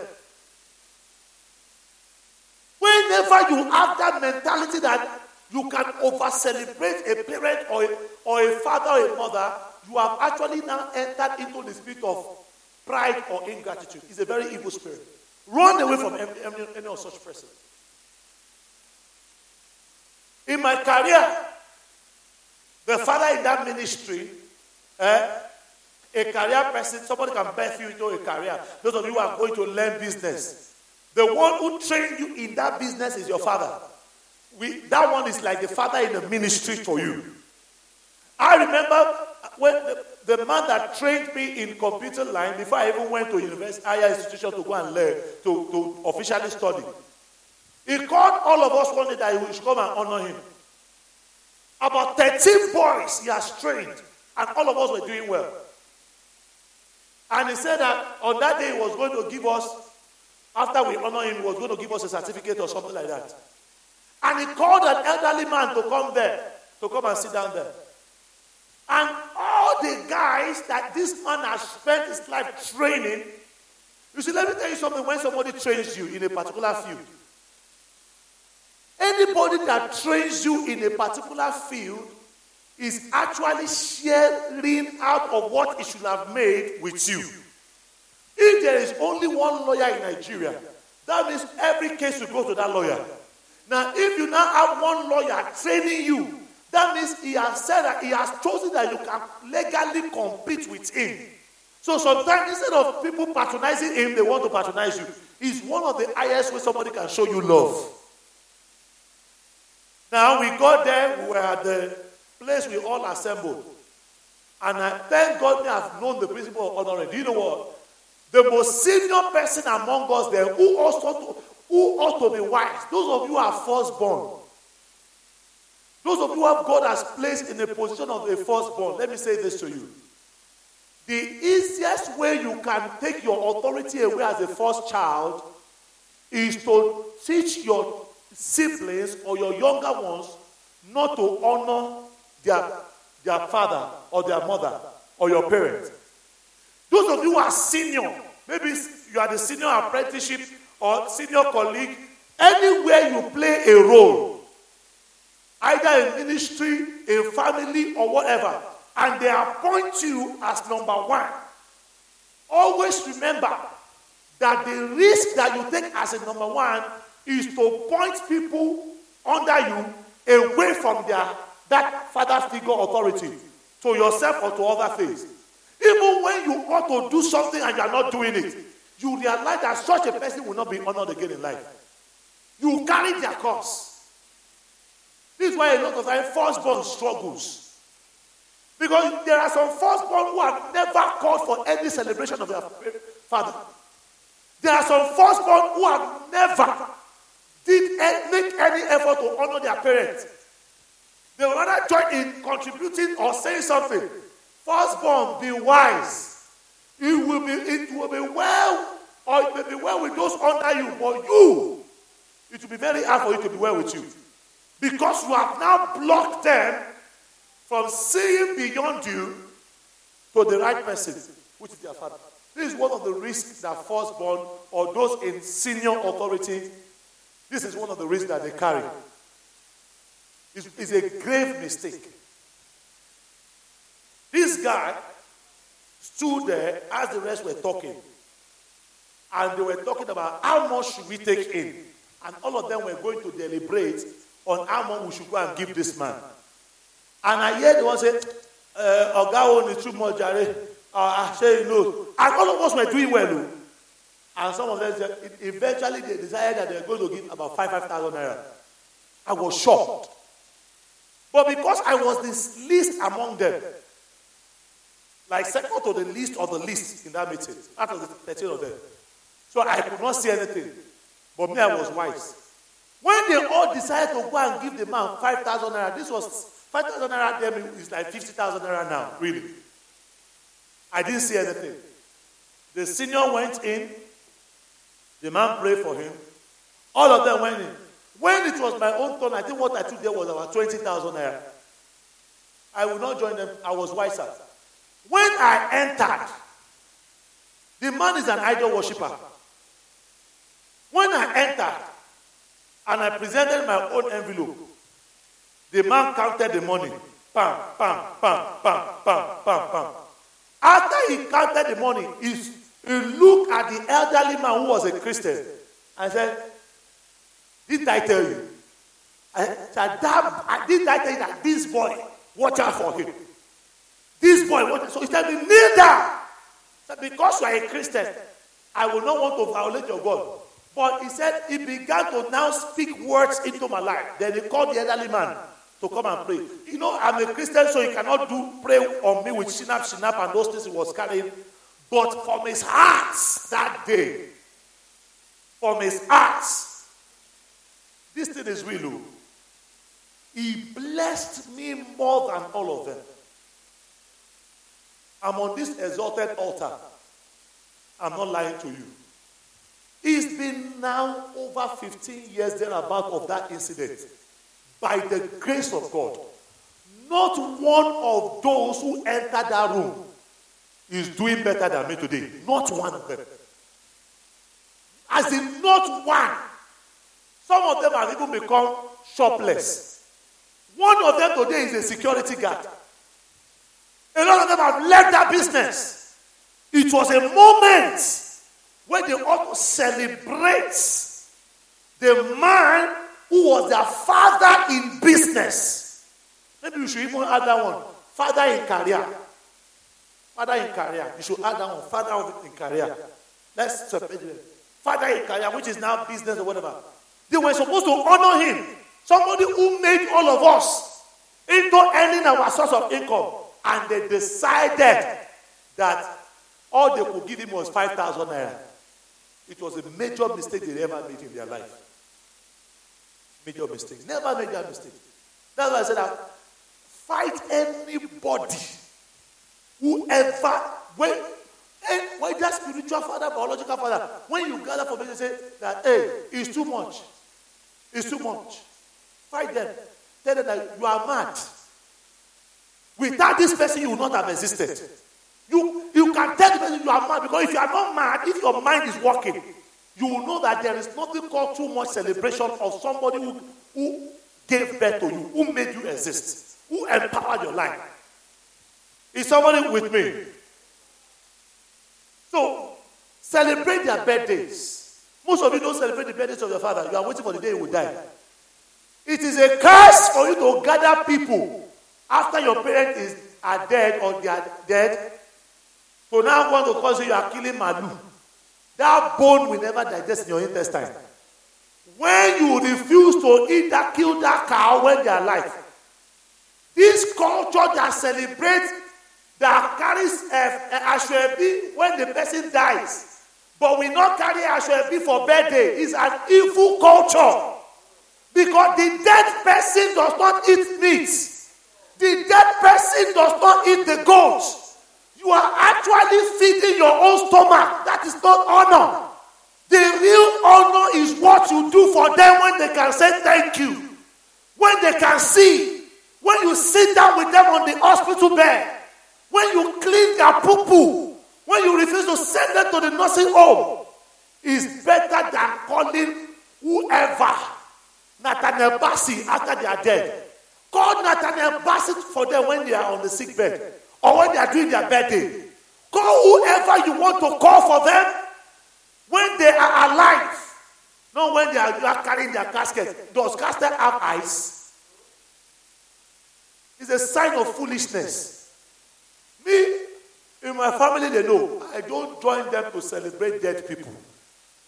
S3: Whenever you have that mentality that you can over celebrate a parent or a, or a father or a mother, you have actually now entered into the spirit of pride or ingratitude. It's a very evil spirit. Run away from any, any, any such person. In my career, the father in that ministry, eh, a career person, somebody can birth you into a career. Those of you who are going to learn business, the one who trained you in that business is your father. We, that one is like the father in the ministry for you. I remember when the, the man that trained me in computer line before I even went to university, higher institution to go and learn, to, to officially study. He called all of us one day that he should come and honor him. About 13 boys he has trained, and all of us were doing well. And he said that on that day he was going to give us, after we honor him, he was going to give us a certificate or something like that. And he called an elderly man to come there, to come and sit down there. And all the guys that this man has spent his life training, you see, let me tell you something when somebody trains you in a particular field. Anybody that trains you in a particular field is actually sharing out of what he should have made with you. If there is only one lawyer in Nigeria, that means every case will go to that lawyer. Now, if you now have one lawyer training you, that means he has said that he has chosen that you can legally compete with him. So sometimes instead of people patronizing him, they want to patronize you. is one of the highest ways somebody can show you love. Now we got there, we were at the place we all assembled. And I thank God they have known the principle of honoring. Do you know what? The most senior person among us there who also to, who ought to be wise. Those of you who are firstborn. Those of you who have God has placed in the position of a firstborn. Let me say this to you. The easiest way you can take your authority away as a first child is to teach your siblings or your younger ones not to honor their, their father or their mother or your parents. Those of you who are senior, maybe you are the senior apprenticeship or senior colleague, anywhere you play a role, either in ministry, in family, or whatever, and they appoint you as number one, always remember that the risk that you take as a number one is to point people under you away from their that father figure authority to yourself or to other things. Even when you ought to do something and you are not doing it, you realize that such a person will not be honored again in life. You carry their cause. This is why a lot of times firstborn struggles. Because there are some firstborn who have never called for any celebration of their father. There are some firstborn who have never did make any effort to honor their parents. They will rather join in contributing or saying something. Firstborn, be wise. It will be, it will be well, or it may be well with those under you, but you, it will be very hard for you to be well with you. Because you have now blocked them from seeing beyond you to the right person, which is their father. This is one of the risks that firstborn or those in senior authority, this is one of the risks that they carry. It's, it's a grave mistake. This guy stood there as the rest were talking. And they were talking about how much should we take in. And all of them were going to deliberate on how much we should go and give this man. And I heard the one say, uh, Oga only too much, Jare. Uh, I say, no. And all of us were doing well. oh. And some of them said, eventually they decided that they were going to give about 5,000 naira. I was shocked. But because I was the least among them, like second to the least of the least in that meeting, out of the 13 of them. So I could not see anything. But me, I was wise. When they all decided to go and give the man 5,000 naira, this was 5,000 naira then is like 50,000 naira now, really. I didn't see anything. The senior went in, the man prayed for him. All of them went in. When it was my own turn, I think what I took there was about 20,000 naira. I would not join them, I was wiser. When I entered, the man is an idol worshiper. When I entered and I presented my own envelope, the man counted the money. Pam, pam, pam, pam, pam, pam, pam. After he counted the money, he, he looked at the elderly man who was a Christian and said, Didn't I tell you? I said, that, I- didn't I tell you that this boy, watch out for him? This boy, watch out. So he said, Kneel down. Because you are a Christian, I will not want to violate your God. But he said, he began to now speak words into my life. Then he called the elderly man to come and pray. You know, I'm a Christian, so he cannot do pray on me with shinap, shinap, and those things he was carrying. But from his heart that day, from his heart, this thing is real. oh. He blessed me more than all of them. I'm on this exalted altar. I'm not lying to you. It's been now over 15 years thereabout of that incident. By the grace of God, not one of those who entered that room is doing better than me today. Not one of them. As in, not one. Some of them have even become shopless. One of them today is a security guard. A lot of them have left that business. It was a moment where they ought to celebrate the man who was their father in business. Maybe you should even add that one. Father in career. Father in career. You should add that one. Father in career. Let's separate father in career, which is now business or whatever. They were supposed to honor him. Somebody who made all of us into earning our source of income. And they decided that all they could give him was 5,000 naira. It was a major mistake they ever made in their life. Major mistake. Never made that mistake. That's why I said that fight anybody whoever when eh, when that spiritual father, biological father, when you gather for me, they say that hey, it's too much. It's too much. Fight them. Tell them that you are mad. Without this person, you would not have existed. You, you can tell the person you are mad because if you are not mad, if your mind is working, you will know that there is nothing called too much celebration of somebody who, who gave birth to you, who made you exist, who empowered your life. Is somebody with me? So, celebrate their birthdays. Most of you don't celebrate the birthdays of your father. You are waiting for the day he will die. It is a curse for you to gather people after your parents is, are dead or they are dead. So now want to cause you, you are killing Malu. That bone will never digest in your intestine. When you refuse to eat that, kill that cow when they are alive. This culture that celebrates, that carries uh, Aso ebi when the person dies, but we not carry Aso ebi for birthday, is an evil culture. Because the dead person does not eat meat. The dead person does not eat the goats. You are actually feeding your own stomach. That is not honor. The real honor is what you do for them when they can say thank you. When they can see. When you sit down with them on the hospital bed. When you clean their poo poo. When you refuse to send them to the nursing home. Is better than calling whoever Nathaniel Bassey after they are dead. Call Nathaniel Bassey for them when they are on the sick bed or when they are doing their birthday. Call whoever you want to call for them when they are alive. Not when they are, you are carrying their casket. Does casket have eyes? It's a sign of foolishness. Me, in my family, they know I don't join them to celebrate dead people.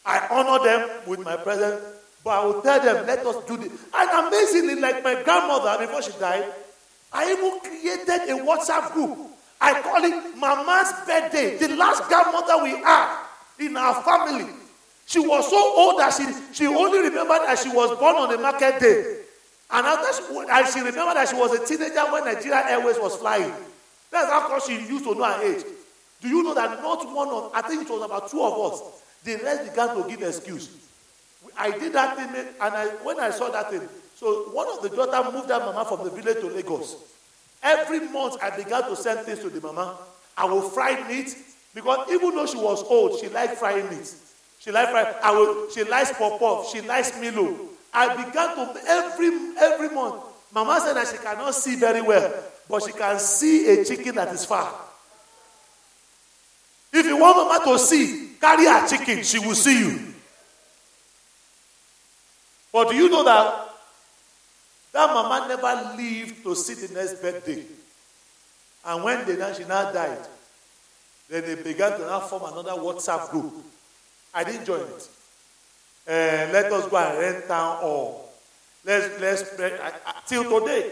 S3: I honor them with my presence but I will tell them, let us do this. And amazingly, like my grandmother, before she died, I even created a WhatsApp group. I call it Mama's birthday. The last grandmother we had in our family. She was so old that she, she only remembered that she was born on a market day. And after she, and she remembered that she was a teenager when Nigeria Airways was flying. That's how come she used to know her age. Do you know that not one of, I think it was about two of us, the rest began to give excuse. I did that thing, and I, when I saw that thing, so one of the daughter moved that mama from the village to Lagos. Every month, I began to send things to the mama. I will fry meat because even though she was old, she liked frying meat. She liked frying. I will. She likes pop pop. She likes Milo. I began to every every month. Mama said that she cannot see very well, but she can see a chicken that is far. If you want mama to see, carry her chicken, she will see you. But do you know that that mama never lived to see the next birthday? And when they she now died, then they began to now form another WhatsApp group. I didn't join it. Uh, let us go and rent town hall. Let's let's pray. Till today.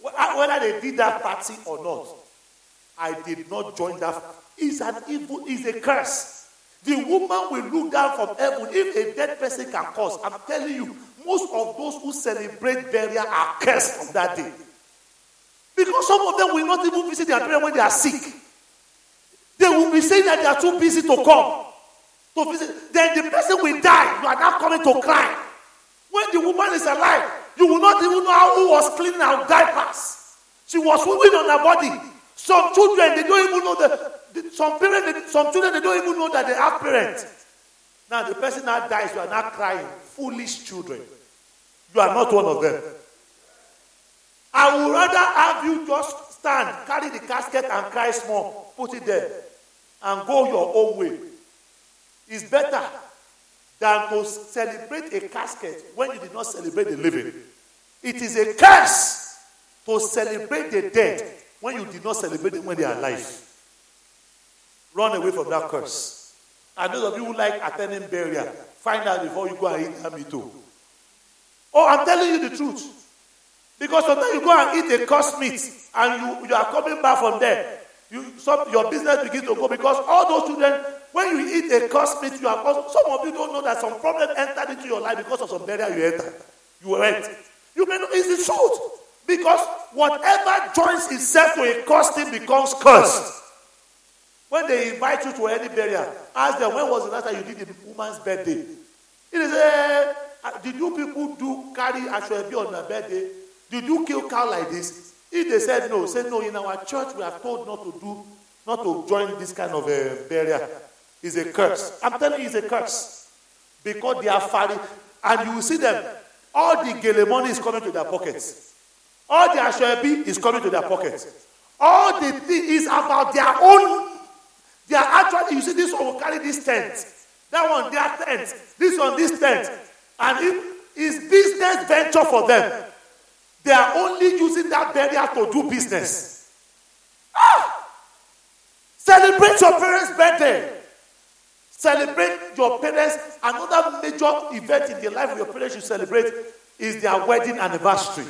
S3: Whether they did that party or not, I did not join that. It's an evil, it's a curse. The woman will look down from heaven. If a dead person can cause, I'm telling you, most of those who celebrate burial are cursed on that day. Because some of them will not even visit their parents when they are sick. They will be saying that they are too busy to come to visit. Then the person will die. You are not coming to cry. When the woman is alive, you will not even know how who was cleaning her diapers. She was swimming on her body. Some children, they don't even know that some parents, some children, they don't even know that they have parents. Now the person now dies, you are not crying. Foolish children. You are not one of them. I would rather have you just stand, carry the casket and cry small, put it there, and go your own way. It's better than to celebrate a casket when you did not celebrate the living. It is a curse to celebrate the dead when you did not celebrate them when they are alive. Run away from that curse. And those of you who like attending burial, find out before you go and eat meat too. Oh, I'm telling you the truth. Because sometimes you go and eat a cost meat and you, you are coming back from there. You, some, your business begins to go because all those children, when you eat a cursed meat, you are also, some of you don't know that some problem entered into your life because of some burial you entered. You went. You may know it's the truth. Because whatever joins itself to a custom becomes cursed. When they invite you to any burial, ask them when was the last time you did the woman's birthday. It is a uh, did you people do carry Aso ebi on my birthday? Did you kill cow like this? If they said no, say no. In our church, we are told not to do, not to join this kind of a burial. It's a curse. I'm telling you, it's a curse because they are fighting, and you will see them. All the gele money is coming to their pockets. All the Aso ebi is coming to their pockets. All the thing is about their own. They are actually, you see, this one will carry this tent. That one, their tent. This one, this tent. And it is business venture for them. They are only using that burial to do business. Ah! Celebrate your parents' birthday. Celebrate your parents. Another major event in the life of your parents you celebrate is their wedding anniversary.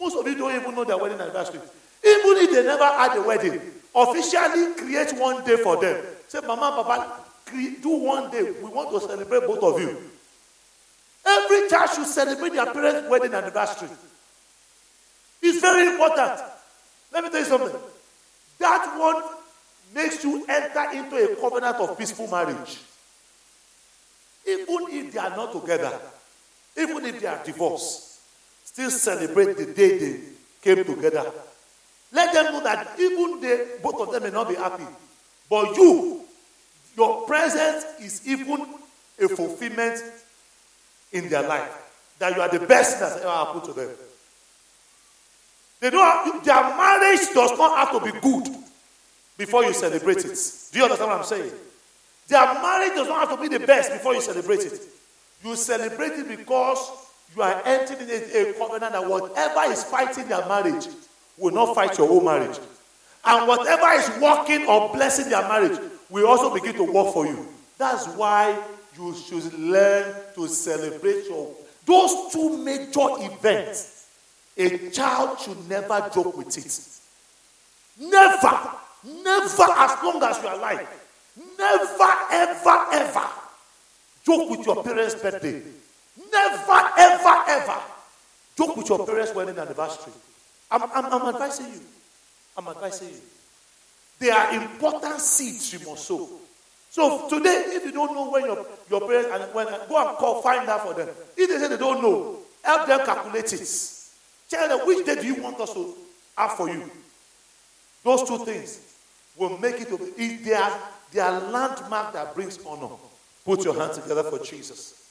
S3: Most of you don't even know their wedding anniversary. Even if they never had a wedding, officially create one day for them. Say, Mama, Papa, do one day. We want to celebrate both of you. Every child should celebrate their parents' wedding anniversary. It's very important. Let me tell you something. That one makes you enter into a covenant of peaceful marriage. Even if they are not together, even if they are divorced, still celebrate the day they came together. Let them know that even they, both of them may not be happy. But you, your presence is even a fulfillment in their life. That you are the best that's ever happened to them. They don't have, their marriage does not have to be good before you celebrate it. Do you understand what I'm saying? Their marriage does not have to be the best before you celebrate it. You celebrate it because you are entering a covenant that whatever is fighting their marriage will not fight your own marriage. And whatever is working or blessing their marriage will also begin to work for you. That's why you should learn to celebrate your those two major events. A child should never joke with it. Never, never as long as you are alive. Never, ever, ever joke with your parents' birthday. Never, ever, ever joke with your parents' wedding anniversary. I'm, I'm, I'm advising you. I'm advising you. They are important seeds you must sow. So today, if you don't know when your, your parents and when go and call, find out for them. If they say they don't know, help them calculate it. Tell them which day do you want us to have for you. Those two things will make it to are, they are landmark that brings honor. Put your hands together for Jesus.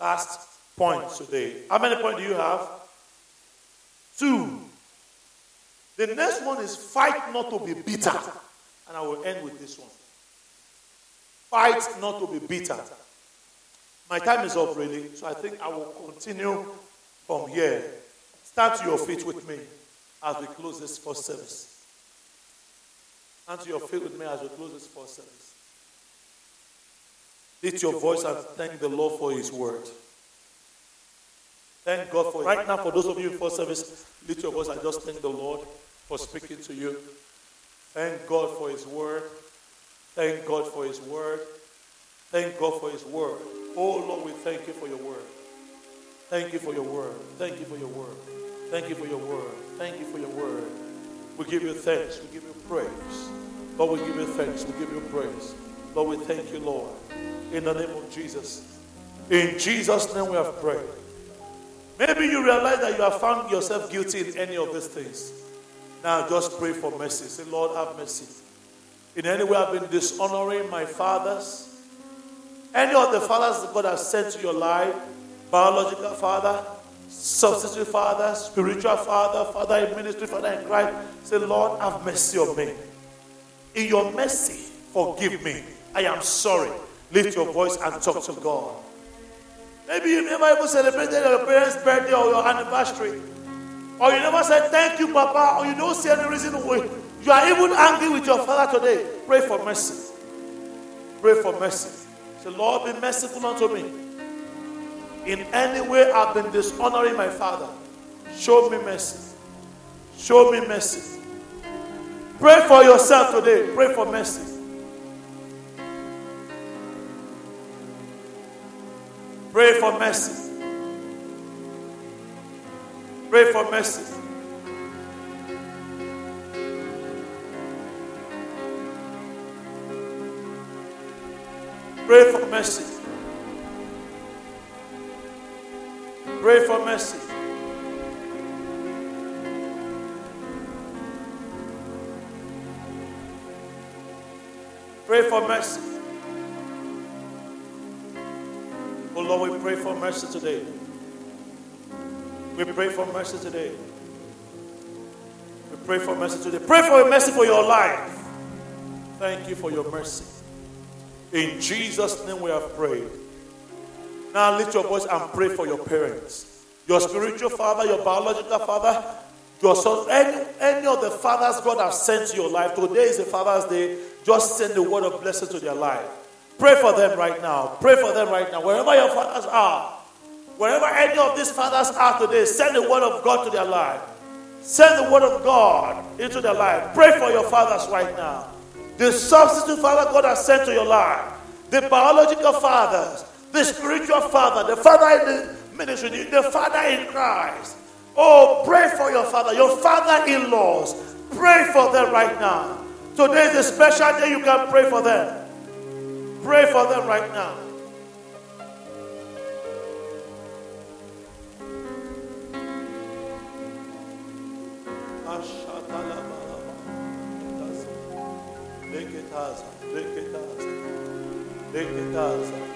S3: Last point today. How many points do you have? Two. The next one is fight not to be bitter. And I will end with this one. Fight not to be bitter. My time is up, really, so I think I will continue from here. Stand to your feet with me as we close this first service. Stand to your feet with me as we close this first service. Lift your voice and thank the Lord for His word. Thank God for right now. For those of you in first service, lift your voice and just thank the Lord for speaking to you. Thank God for His word. Thank God for His word. Thank God for His word. Oh Lord, we thank you for your word. Thank you for your word. Thank you for your word. Thank you for your word. Thank you for your word. We give you thanks. We give you praise. Lord, we give you thanks. We give you praise. Lord, we thank you, Lord. In the name of Jesus. In Jesus' name we have prayed. Maybe you realize that you have found yourself guilty in any of these things. Now just pray for mercy. Say, Lord, have mercy. In any way I've been dishonoring my fathers, any of the fathers God has sent to your life, biological father, substitute father, spiritual father, father in ministry, father in Christ, say, Lord, have mercy on me. In your mercy, forgive me. I am sorry. Lift your voice and talk to God. Maybe you never even celebrated your parents' birthday or your anniversary. Or you never said thank you, Papa, or you don't see any reason why You are even angry with your father today. Pray for mercy. Pray for mercy. Say, Lord, be merciful unto me. In any way I've been dishonoring my father, show me mercy. Show me mercy. Pray for yourself today. Pray for mercy. Pray for mercy. Pray for mercy. Pray for mercy. Pray for mercy. Pray for mercy. Oh Lord, we pray for mercy today. We pray for mercy today. We pray for mercy today. Pray for mercy for your life. Thank you for your mercy. In Jesus' name we have prayed. Now lift your voice and pray for your parents. Your spiritual father, your biological father, your son, any, any of the fathers God has sent to your life. Today is the Father's Day. Just send the word of blessing to their life. Pray for them right now. Pray for them right now. Wherever your fathers are, wherever any of these fathers are today, send the word of God to their life. Send the word of God into their life. Pray for your fathers right now. The substitute father God has sent to your life, the biological fathers, the spiritual father, the father in the ministry, the father in Christ. Oh, pray for your father, your father in laws. Pray for them right now. Today is a special day you can pray for them. Pray for them right now. Leketaza, leketaza, leketaza,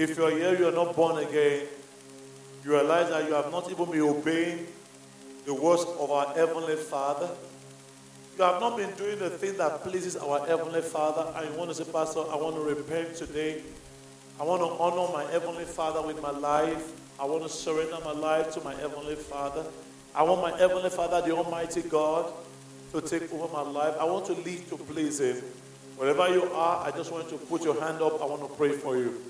S3: If you are here, you are not born again, you realize that you have not even been obeying the words of our Heavenly Father. You have not been doing the thing that pleases our Heavenly Father, and you want to say, Pastor, I want to repent today. I want to honor my Heavenly Father with my life. I want to surrender my life to my Heavenly Father. I want my Heavenly Father, the Almighty God, to take over my life. I want to live to please Him. Wherever you are, I just want to put your hand up. I want to pray for you.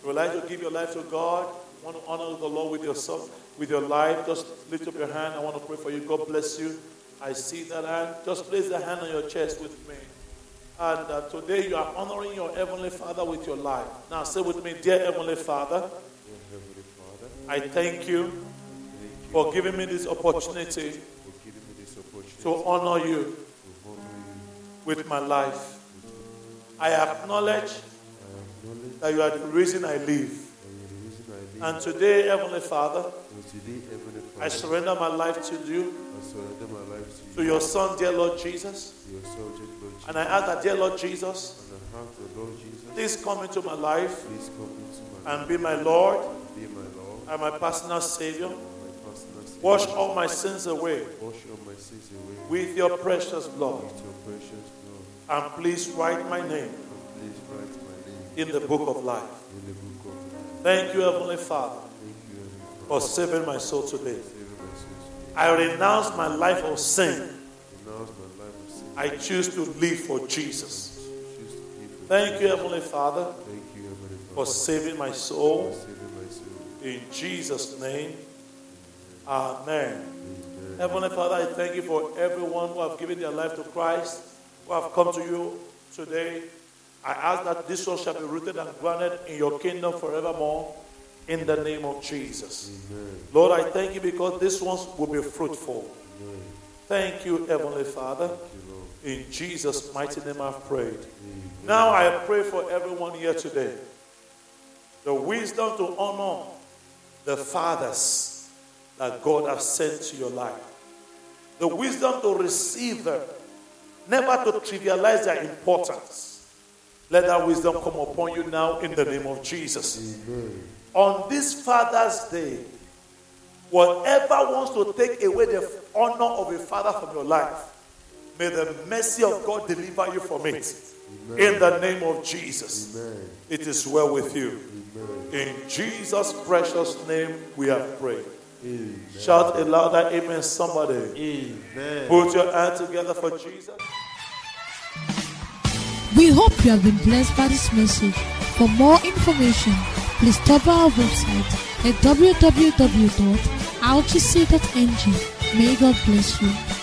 S3: You would like to give your life to God, want to honor the Lord with yourself, with your life, just lift up your hand. I want to pray for you. God bless you. I see that hand. Just place the hand on your chest with me. And uh, today you are honoring your Heavenly Father with your life. Now say with me, Dear Heavenly Father, I thank you for giving me this opportunity to honor you. with my life. I acknowledge that you are the reason I live. And today, Heavenly Father, I surrender my life to you,
S4: to
S3: your Son, dear Lord Jesus. And I ask that, dear Lord Jesus, please come into my life and be my Lord and my personal Savior. Wash all my sins away with your precious blood. And please write my name In the book of life. Thank you, Heavenly Father, for saving my soul today. I renounce my life of sin. I choose to live for Jesus. Thank you, Heavenly Father, for saving my soul. In Jesus' name. Amen. Heavenly Father, I thank you for everyone who have given their life to Christ, who have come to you today. I ask that this one shall be rooted and grounded in your kingdom forevermore. In the name of Jesus.
S4: Amen.
S3: Lord, I thank you because this one will be fruitful.
S4: Amen.
S3: Thank you, Heavenly Father.
S4: You,
S3: In Jesus' mighty name I've prayed.
S4: Amen.
S3: Now I pray for everyone here today the wisdom to honor the fathers that God has sent to your life, the wisdom to receive them, never to trivialize their importance. Let that wisdom come upon you now in the name of Jesus. On this Father's Day, whatever wants to take away the honor of a father from your life, may the mercy of God deliver you from it. In the name of Jesus. It is well with you. In Jesus' precious name, we have prayed. Shout a louder amen, somebody.
S4: Amen.
S3: Put your hand together for Jesus.
S2: We hope you have been blessed by this message. For more information, please stop our website at www.rgc.ng. May God bless you.